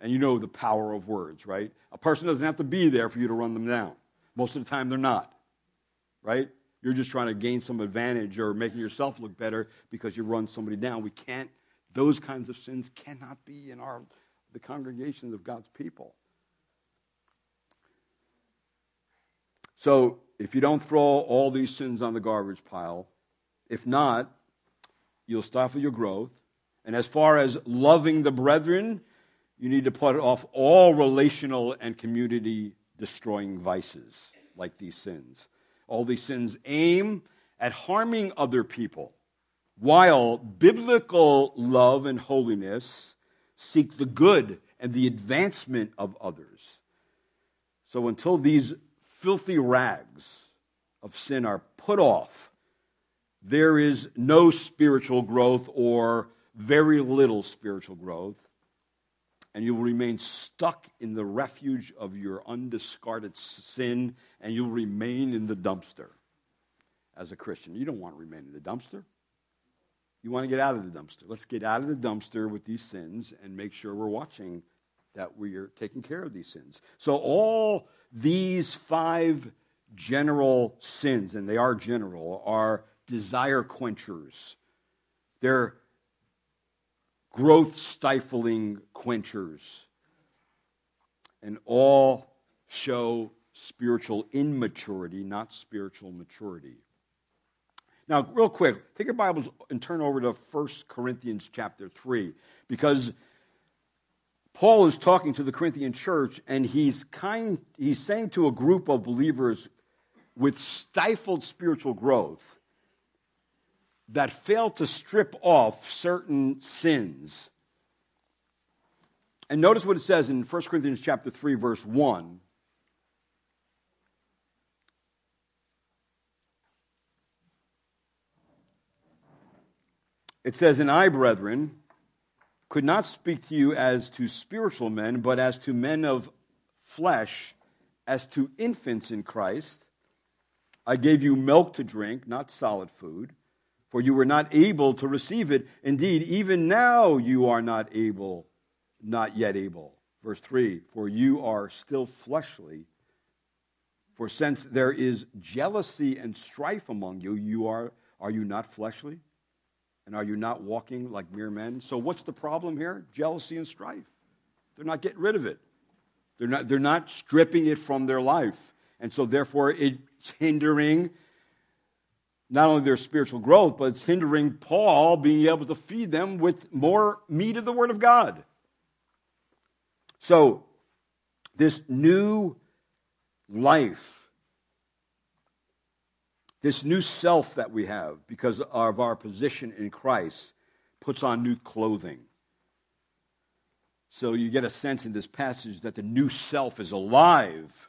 Speaker 1: And you know the power of words, right? A person doesn't have to be there for you to run them down. Most of the time, they're not, right? You're just trying to gain some advantage or making yourself look better because you run somebody down. We can't, those kinds of sins cannot be in our, the congregations of God's people. So if you don't throw all these sins on the garbage pile, if not, you'll stifle your growth. And as far as loving the brethren, you need to put off all relational and community destroying vices like these sins. All these sins aim at harming other people, while biblical love and holiness seek the good and the advancement of others. So until these filthy rags of sin are put off, there is no spiritual growth or very little spiritual growth, and you will remain stuck in the refuge of your undiscarded sin and you'll remain in the dumpster as a Christian. You don't want to remain in the dumpster. You want to get out of the dumpster. Let's get out of the dumpster with these sins and make sure we're watching that we are taking care of these sins. So, all these five general sins, and they are general, are desire quenchers. They're growth stifling quenchers. And all show spiritual immaturity, not spiritual maturity. Now, real quick, take your Bibles and turn over to 1 Corinthians chapter 3, because Paul is talking to the Corinthian church, and he's, kind, he's saying to a group of believers with stifled spiritual growth that fail to strip off certain sins. And notice what it says in 1 Corinthians chapter 3 verse 1. It says, And I, brethren, could not speak to you as to spiritual men, but as to men of flesh, as to infants in Christ. I gave you milk to drink, not solid food, for you were not able to receive it. Indeed, even now you are not able, not yet able. Verse 3 For you are still fleshly. For since there is jealousy and strife among you, you are Are you not fleshly? And are you not walking like mere men? So, what's the problem here? Jealousy and strife. They're not getting rid of it, they're not, they're not stripping it from their life. And so, therefore, it's hindering not only their spiritual growth, but it's hindering Paul being able to feed them with more meat of the Word of God. So, this new life, this new self that we have because of our position in Christ, puts on new clothing. So you get a sense in this passage that the new self is alive,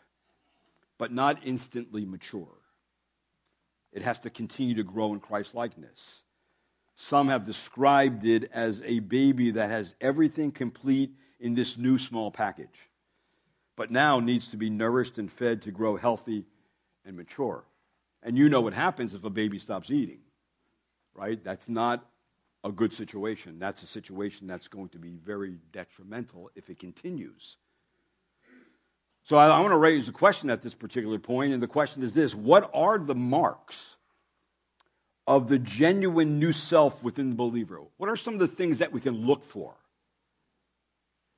Speaker 1: but not instantly mature. It has to continue to grow in Christ likeness. Some have described it as a baby that has everything complete in this new small package, but now needs to be nourished and fed to grow healthy and mature. And you know what happens if a baby stops eating, right? That's not a good situation. That's a situation that's going to be very detrimental if it continues. So I, I want to raise a question at this particular point, and the question is this What are the marks of the genuine new self within the believer? What are some of the things that we can look for?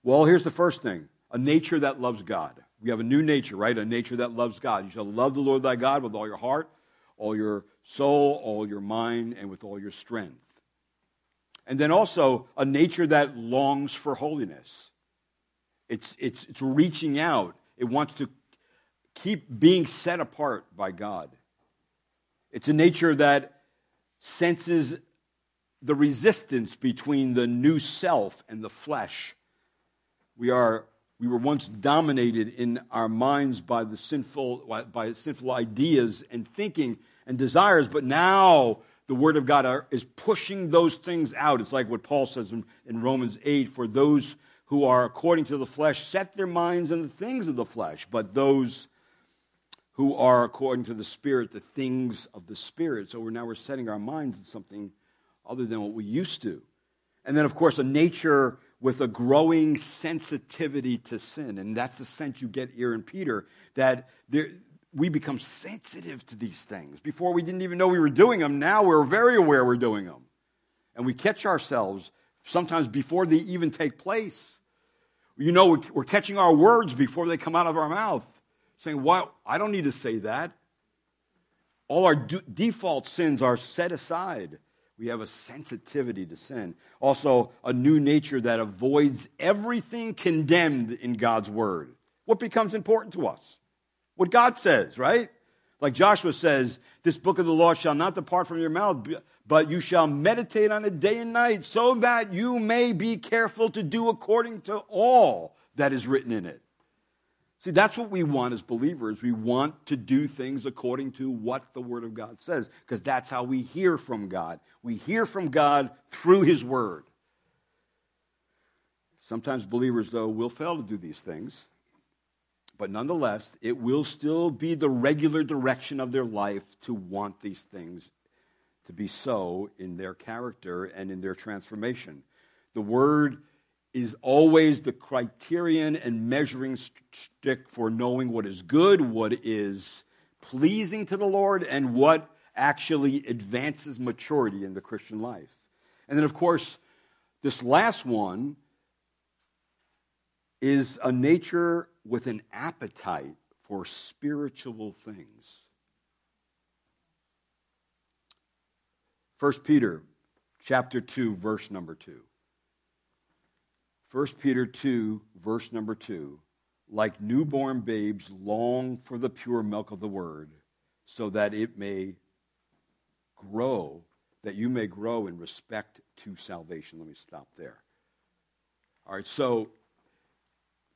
Speaker 1: Well, here's the first thing a nature that loves God. We have a new nature, right? A nature that loves God. You shall love the Lord thy God with all your heart, all your soul, all your mind, and with all your strength. And then also a nature that longs for holiness. It's, it's, it's reaching out it wants to keep being set apart by God. It's a nature that senses the resistance between the new self and the flesh. We are we were once dominated in our minds by the sinful by sinful ideas and thinking and desires, but now the Word of God are, is pushing those things out. It's like what Paul says in, in Romans 8 for those who are according to the flesh set their minds on the things of the flesh, but those who are according to the Spirit, the things of the Spirit. So we're now we're setting our minds on something other than what we used to. And then, of course, a nature with a growing sensitivity to sin. And that's the sense you get here in Peter that there, we become sensitive to these things. Before we didn't even know we were doing them, now we're very aware we're doing them. And we catch ourselves sometimes before they even take place. You know, we're catching our words before they come out of our mouth, saying, Well, I don't need to say that. All our default sins are set aside. We have a sensitivity to sin. Also, a new nature that avoids everything condemned in God's word. What becomes important to us? What God says, right? Like Joshua says, This book of the law shall not depart from your mouth, but you shall meditate on it day and night, so that you may be careful to do according to all that is written in it. See, that's what we want as believers. We want to do things according to what the Word of God says, because that's how we hear from God. We hear from God through His Word. Sometimes believers, though, will fail to do these things, but nonetheless, it will still be the regular direction of their life to want these things to be so in their character and in their transformation. The word is always the criterion and measuring stick for knowing what is good, what is pleasing to the Lord, and what actually advances maturity in the Christian life. And then, of course, this last one is a nature with an appetite for spiritual things. 1 Peter chapter 2 verse number 2. 1 Peter 2 verse number 2. Like newborn babes long for the pure milk of the word so that it may grow that you may grow in respect to salvation. Let me stop there. All right, so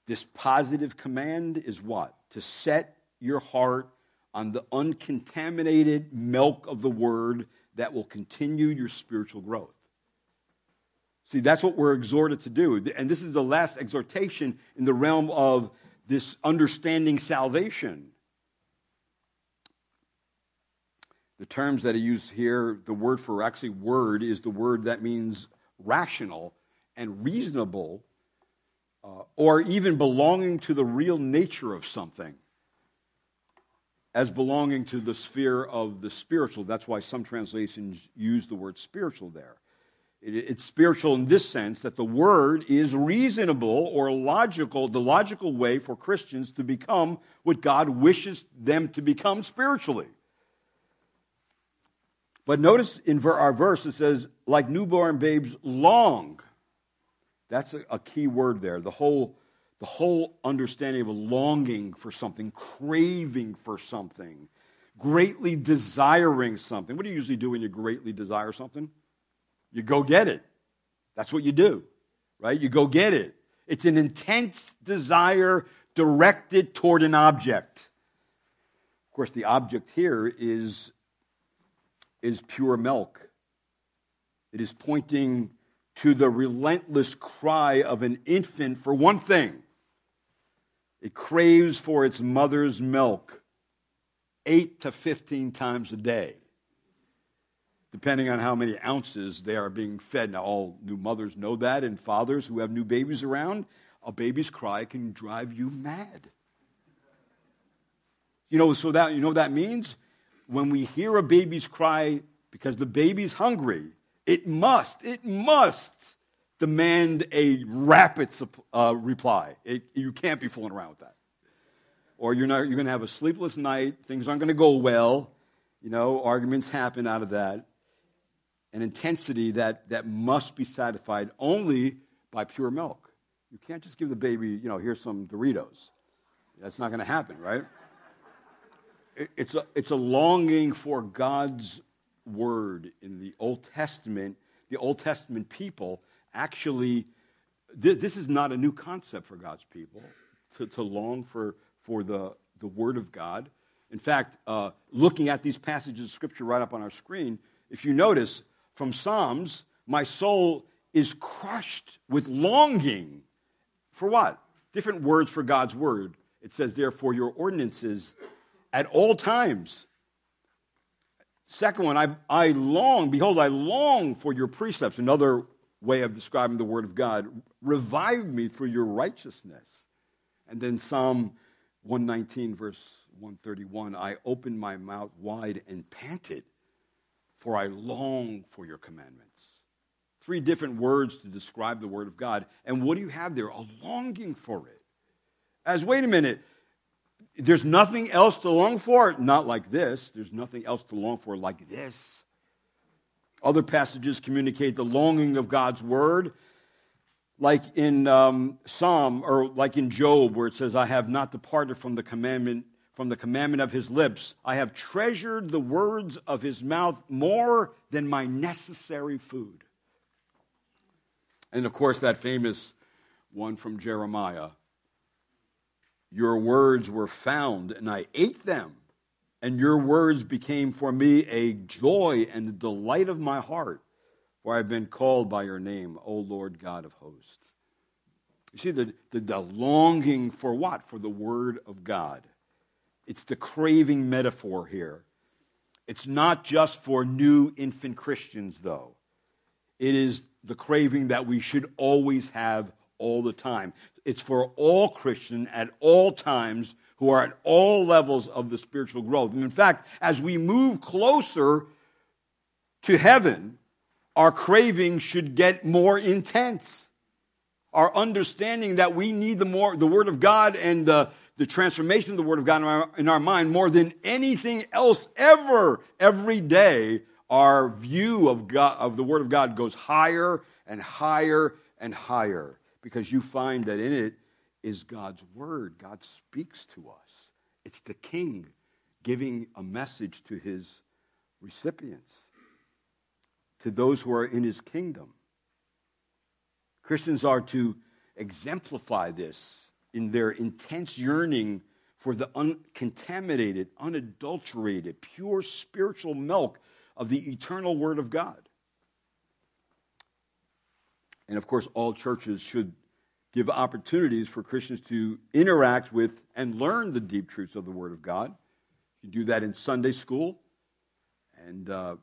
Speaker 1: this positive command is what? To set your heart on the uncontaminated milk of the word that will continue your spiritual growth. See, that's what we're exhorted to do. And this is the last exhortation in the realm of this understanding salvation. The terms that are used here, the word for actually word is the word that means rational and reasonable, uh, or even belonging to the real nature of something. As belonging to the sphere of the spiritual. That's why some translations use the word spiritual there. It's spiritual in this sense that the word is reasonable or logical, the logical way for Christians to become what God wishes them to become spiritually. But notice in our verse it says, like newborn babes long. That's a, key word there. The whole, the whole understanding of a longing for something, craving for something, greatly desiring something. What do you usually do when you greatly desire something? You go get it. That's what you do, right? You go get it. It's an intense desire directed toward an object. Of course, the object here is, is pure milk. It is pointing to the relentless cry of an infant for one thing it craves for its mother's milk eight to 15 times a day depending on how many ounces they are being fed. Now, all new mothers know that, and fathers who have new babies around, a baby's cry can drive you mad. You know, so that you know that means? When we hear a baby's cry because the baby's hungry, it must, it must demand a rapid uh, reply. It, you can't be fooling around with that. Or you're, not, you're going to have a sleepless night, things aren't going to go well, you know, arguments happen out of that an intensity that, that must be satisfied only by pure milk. You can't just give the baby, you know, here's some Doritos. That's not going to happen, right? It's a, it's a longing for God's word in the Old Testament. The Old Testament people actually, this, this is not a new concept for God's people to, to long for, for the, the word of God. In fact, uh, looking at these passages of Scripture right up on our screen, if you notice, from Psalms, my soul is crushed with longing. For what? Different words for God's word. It says, therefore, your ordinances at all times. Second one, I, I long, behold, I long for your precepts. Another way of describing the word of God. Revive me through your righteousness. And then Psalm 119, verse 131, I opened my mouth wide and panted for I long for your commandments. Three different words to describe the Word of God. And what do you have there? A longing for it. As, wait a minute, there's nothing else to long for? Not like this. There's nothing else to long for like this. Other passages communicate the longing of God's Word, like in um, Psalm, or like in Job, where it says, I have not departed from the commandment from the commandment of his lips. I have treasured the words of his mouth more than my necessary food. And of course, that famous one from Jeremiah Your words were found, and I ate them, and your words became for me a joy and the delight of my heart, for I have been called by your name, O Lord God of hosts. You see, the, the, the longing for what? For the word of God. It's the craving metaphor here. It's not just for new infant Christians, though. It is the craving that we should always have all the time. It's for all Christians at all times who are at all levels of the spiritual growth. And in fact, as we move closer to heaven, our craving should get more intense. Our understanding that we need the more the Word of God and the the transformation of the Word of God in our, in our mind more than anything else ever. Every day, our view of, God, of the Word of God goes higher and higher and higher because you find that in it is God's Word. God speaks to us. It's the King giving a message to his recipients, to those who are in his kingdom. Christians are to exemplify this in their intense yearning for the uncontaminated, unadulterated, pure spiritual milk of the eternal Word of God. And of course, all churches should give opportunities for Christians to interact with and learn the deep truths of the Word of God. You can do that in Sunday school and uh,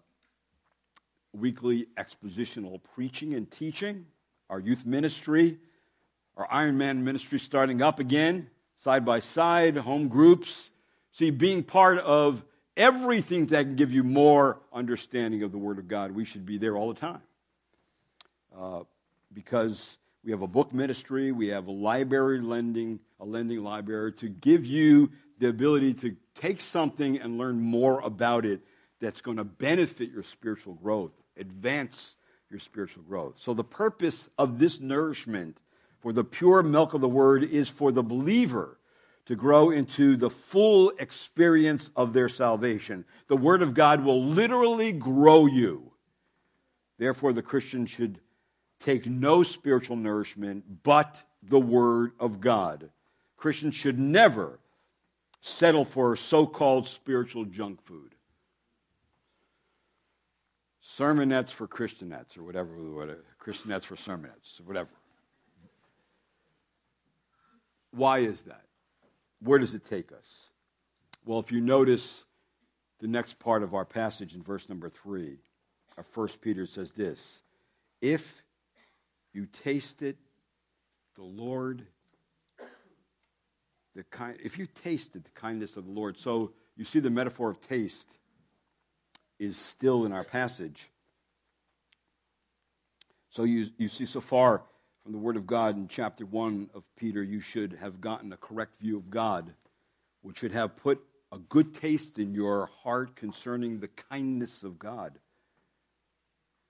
Speaker 1: weekly expositional preaching and teaching, our youth ministry our Iron Man ministry starting up again, side by side, home groups, See, being part of everything that can give you more understanding of the Word of God, we should be there all the time. Uh, because we have a book ministry, we have a library lending, a lending library to give you the ability to take something and learn more about it that's going to benefit your spiritual growth, advance your spiritual growth. So, the purpose of this nourishment for the pure milk of the word is for the believer to grow into the full experience of their salvation. The word of God will literally grow you. Therefore, the Christian should take no spiritual nourishment but the Word of God. Christians should never settle for so called spiritual junk food. Sermonettes for Christianettes, or whatever, whatever uh, Christianettes for sermonettes, whatever. Why is that? Where does it take us? Well, if you notice the next part of our passage in verse number three, our first Peter says this If you taste it, the Lord, the kind, if you tasted the kindness of the Lord, so you see the metaphor of taste is still in our passage. So you, you see so far from the Word of God in chapter 1 of Peter, you should have gotten a correct view of God, which should have put a good taste in your heart concerning the kindness of God.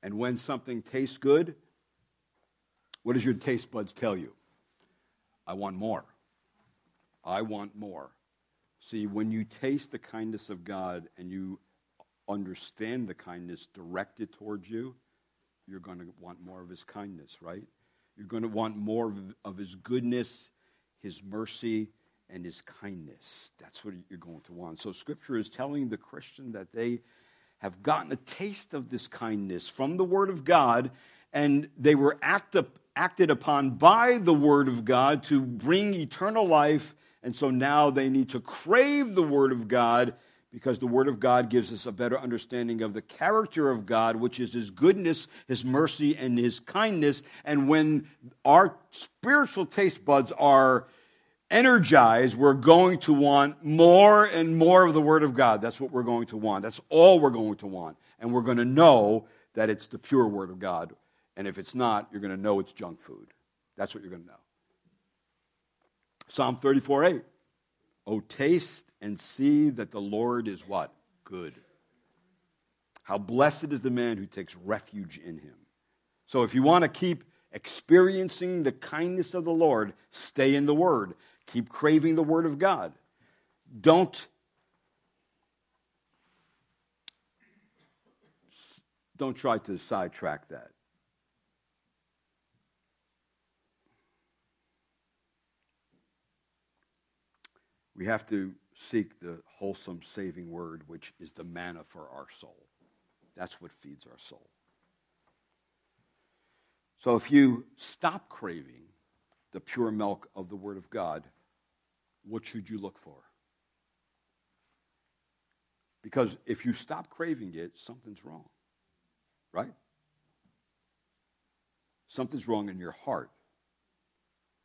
Speaker 1: And when something tastes good, what does your taste buds tell you? I want more. I want more. See, when you taste the kindness of God and you understand the kindness directed towards you, you're going to want more of His kindness, right? You're going to want more of His goodness, His mercy, and His kindness. That's what you're going to want. So, Scripture is telling the Christian that they have gotten a taste of this kindness from the Word of God, and they were act up, acted upon by the Word of God to bring eternal life. And so now they need to crave the Word of God because the Word of God gives us a better understanding of the character of God, which is His goodness, His mercy, and His kindness. And when our spiritual taste buds are energized, we're going to want more and more of the Word of God. That's what we're going to want. That's all we're going to want. And we're going to know that it's the pure Word of God and if it's not, you're going to know it's junk food. That's what you're going to know. Psalm 34 8. Oh, taste and see that the Lord is what? Good. How blessed is the man who takes refuge in him. So if you want to keep experiencing the kindness of the Lord, stay in the Word. Keep craving the Word of God. Don't don't try to sidetrack that. We have to seek the wholesome, saving word, which is the manna for our soul. That's what feeds our soul. So if you stop craving the pure milk of the Word of God, what should you look for? Because if you stop craving it, something's wrong. Right? Something's wrong in your heart.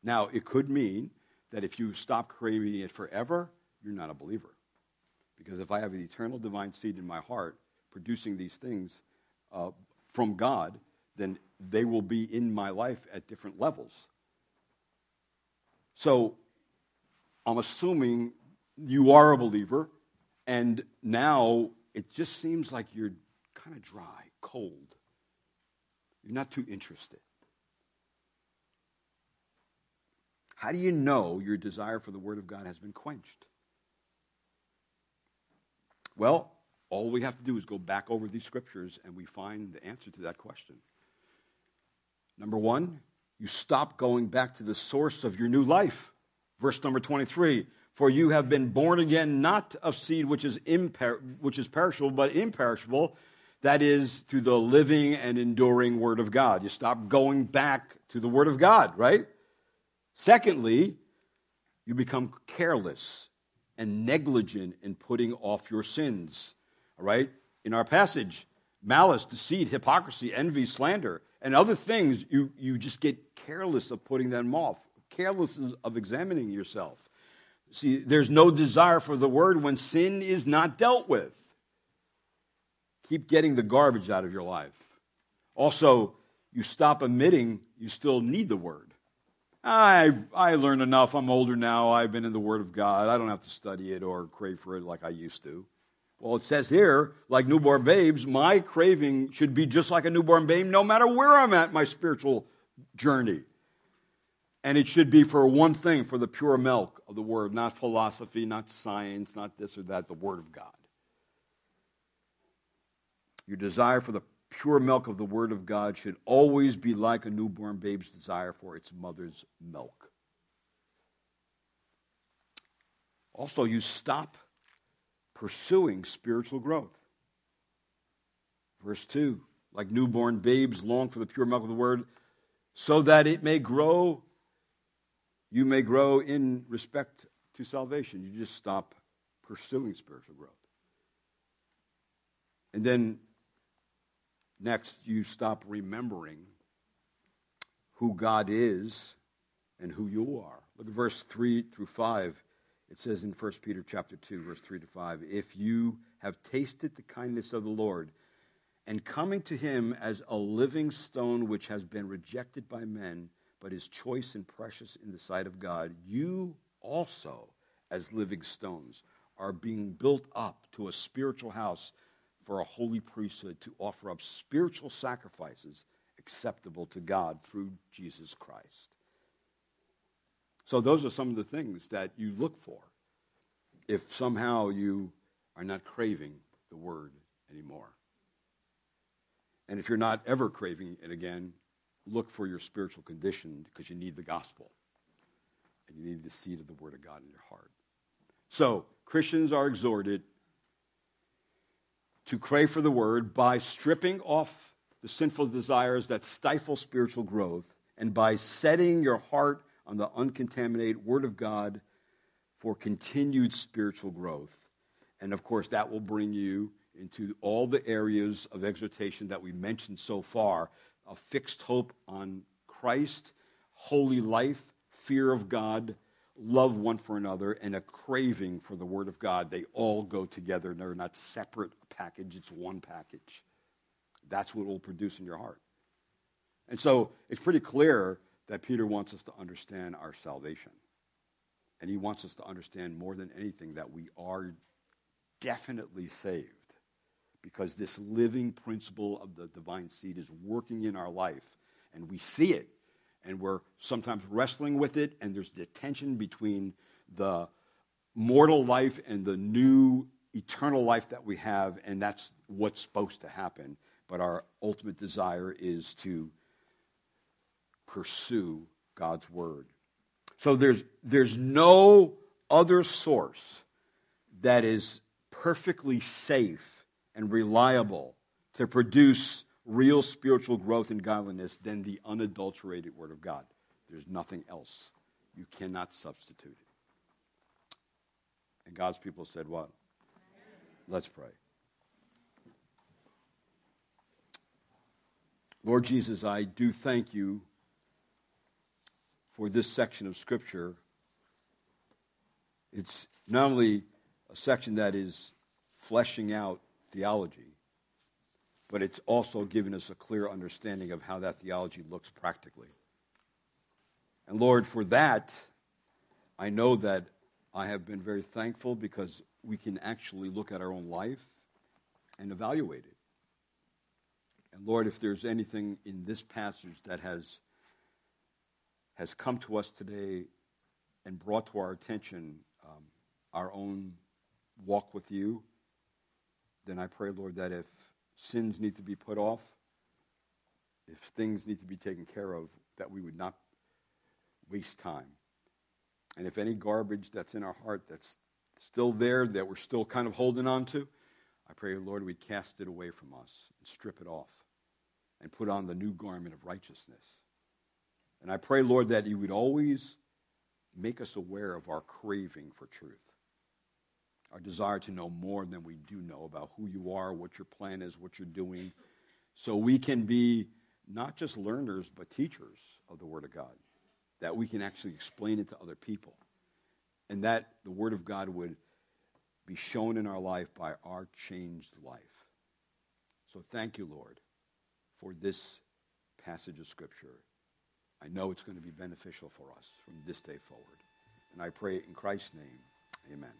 Speaker 1: Now, it could mean that if you stop craving it forever, you're not a believer. Because if I have an eternal divine seed in my heart producing these things uh, from God, then they will be in my life at different levels. So I'm assuming you are a believer, and now it just seems like you're kind of dry, cold. You're not too interested. How do you know your desire for the Word of God has been quenched? Well, all we have to do is go back over these scriptures and we find the answer to that question. Number one, you stop going back to the source of your new life. Verse number 23 For you have been born again, not of seed which is, imper- which is perishable, but imperishable. That is, through the living and enduring Word of God. You stop going back to the Word of God, right? Secondly, you become careless and negligent in putting off your sins. All right? In our passage, malice, deceit, hypocrisy, envy, slander, and other things, you, you just get careless of putting them off, careless of examining yourself. See, there's no desire for the word when sin is not dealt with. Keep getting the garbage out of your life. Also, you stop admitting you still need the word. I I learned enough. I'm older now. I've been in the Word of God. I don't have to study it or crave for it like I used to. Well, it says here, like newborn babes, my craving should be just like a newborn babe, no matter where I'm at my spiritual journey. And it should be for one thing, for the pure milk of the Word, not philosophy, not science, not this or that, the Word of God. Your desire for the pure milk of the Word of God should always be like a newborn babe's desire for its mother's milk. Also, you stop pursuing spiritual growth. Verse 2 like newborn babes long for the pure milk of the Word, so that it may grow, you may grow in respect to salvation. You just stop pursuing spiritual growth. And then Next, you stop remembering who God is and who you are. Look at verse 3 through 5. It says in 1 Peter chapter 2, verse 3 to 5, if you have tasted the kindness of the Lord, and coming to him as a living stone which has been rejected by men, but is choice and precious in the sight of God, you also, as living stones, are being built up to a spiritual house for a holy priesthood to offer up spiritual sacrifices acceptable to God through Jesus Christ. So, those are some of the things that you look for if somehow you are not craving the word anymore. And if you're not ever craving it again, look for your spiritual condition because you need the gospel and you need the seed of the word of God in your heart. So, Christians are exhorted to crave for the word by stripping off the sinful desires that stifle spiritual growth and by setting your heart on the uncontaminated word of God for continued spiritual growth. And of course, that will bring you into all the areas of exhortation that we mentioned so far a fixed hope on Christ, holy life, fear of God, love one for another, and a craving for the Word of God. They all go together. They're not separate package, it's one package. That's what will produce in your heart. And so it's pretty clear that Peter wants us to understand our salvation. And he wants us to understand more than anything that we are definitely saved because this living principle of the divine seed is working in our life and we see it and we're sometimes wrestling with it and there's the tension between the mortal life and the new eternal life that we have, and that's what's supposed to happen. But our ultimate desire is to pursue God's word. So there's, there's no other source that is perfectly safe and reliable to produce real spiritual growth and godliness than the unadulterated Word of God. There's nothing else. You cannot substitute it. And God's people said, What? Let's pray. Lord Jesus, I do thank you for this section of Scripture. It's not only a section that is fleshing out theology, but it's also giving us a clear understanding of how that theology looks practically. And Lord, for that, I know that I have been very thankful because we can actually look at our own life and evaluate it. And Lord, if there's anything in this passage that has, has come to us today and brought to our attention um, our own walk with you, then I pray, Lord, that if sins need to be put off, if things need to be taken care of, that we would not waste time. And if any garbage that's in our heart that's still there that we're still kind of holding on to, I pray, Lord, we cast it away from us and strip it off and put on the new garment of righteousness. And I pray, Lord, that you would always make us aware of our craving for truth, our desire to know more than we do know about who you are, what your plan is, what you're doing, so we can be not just learners, but teachers of the Word of God, that we can actually explain it to other people and that the Word of God would be shown in our life by our changed life. So thank you, Lord, for this passage of Scripture. I know it's going to be beneficial for us from this day forward. And I pray in Christ's name, amen.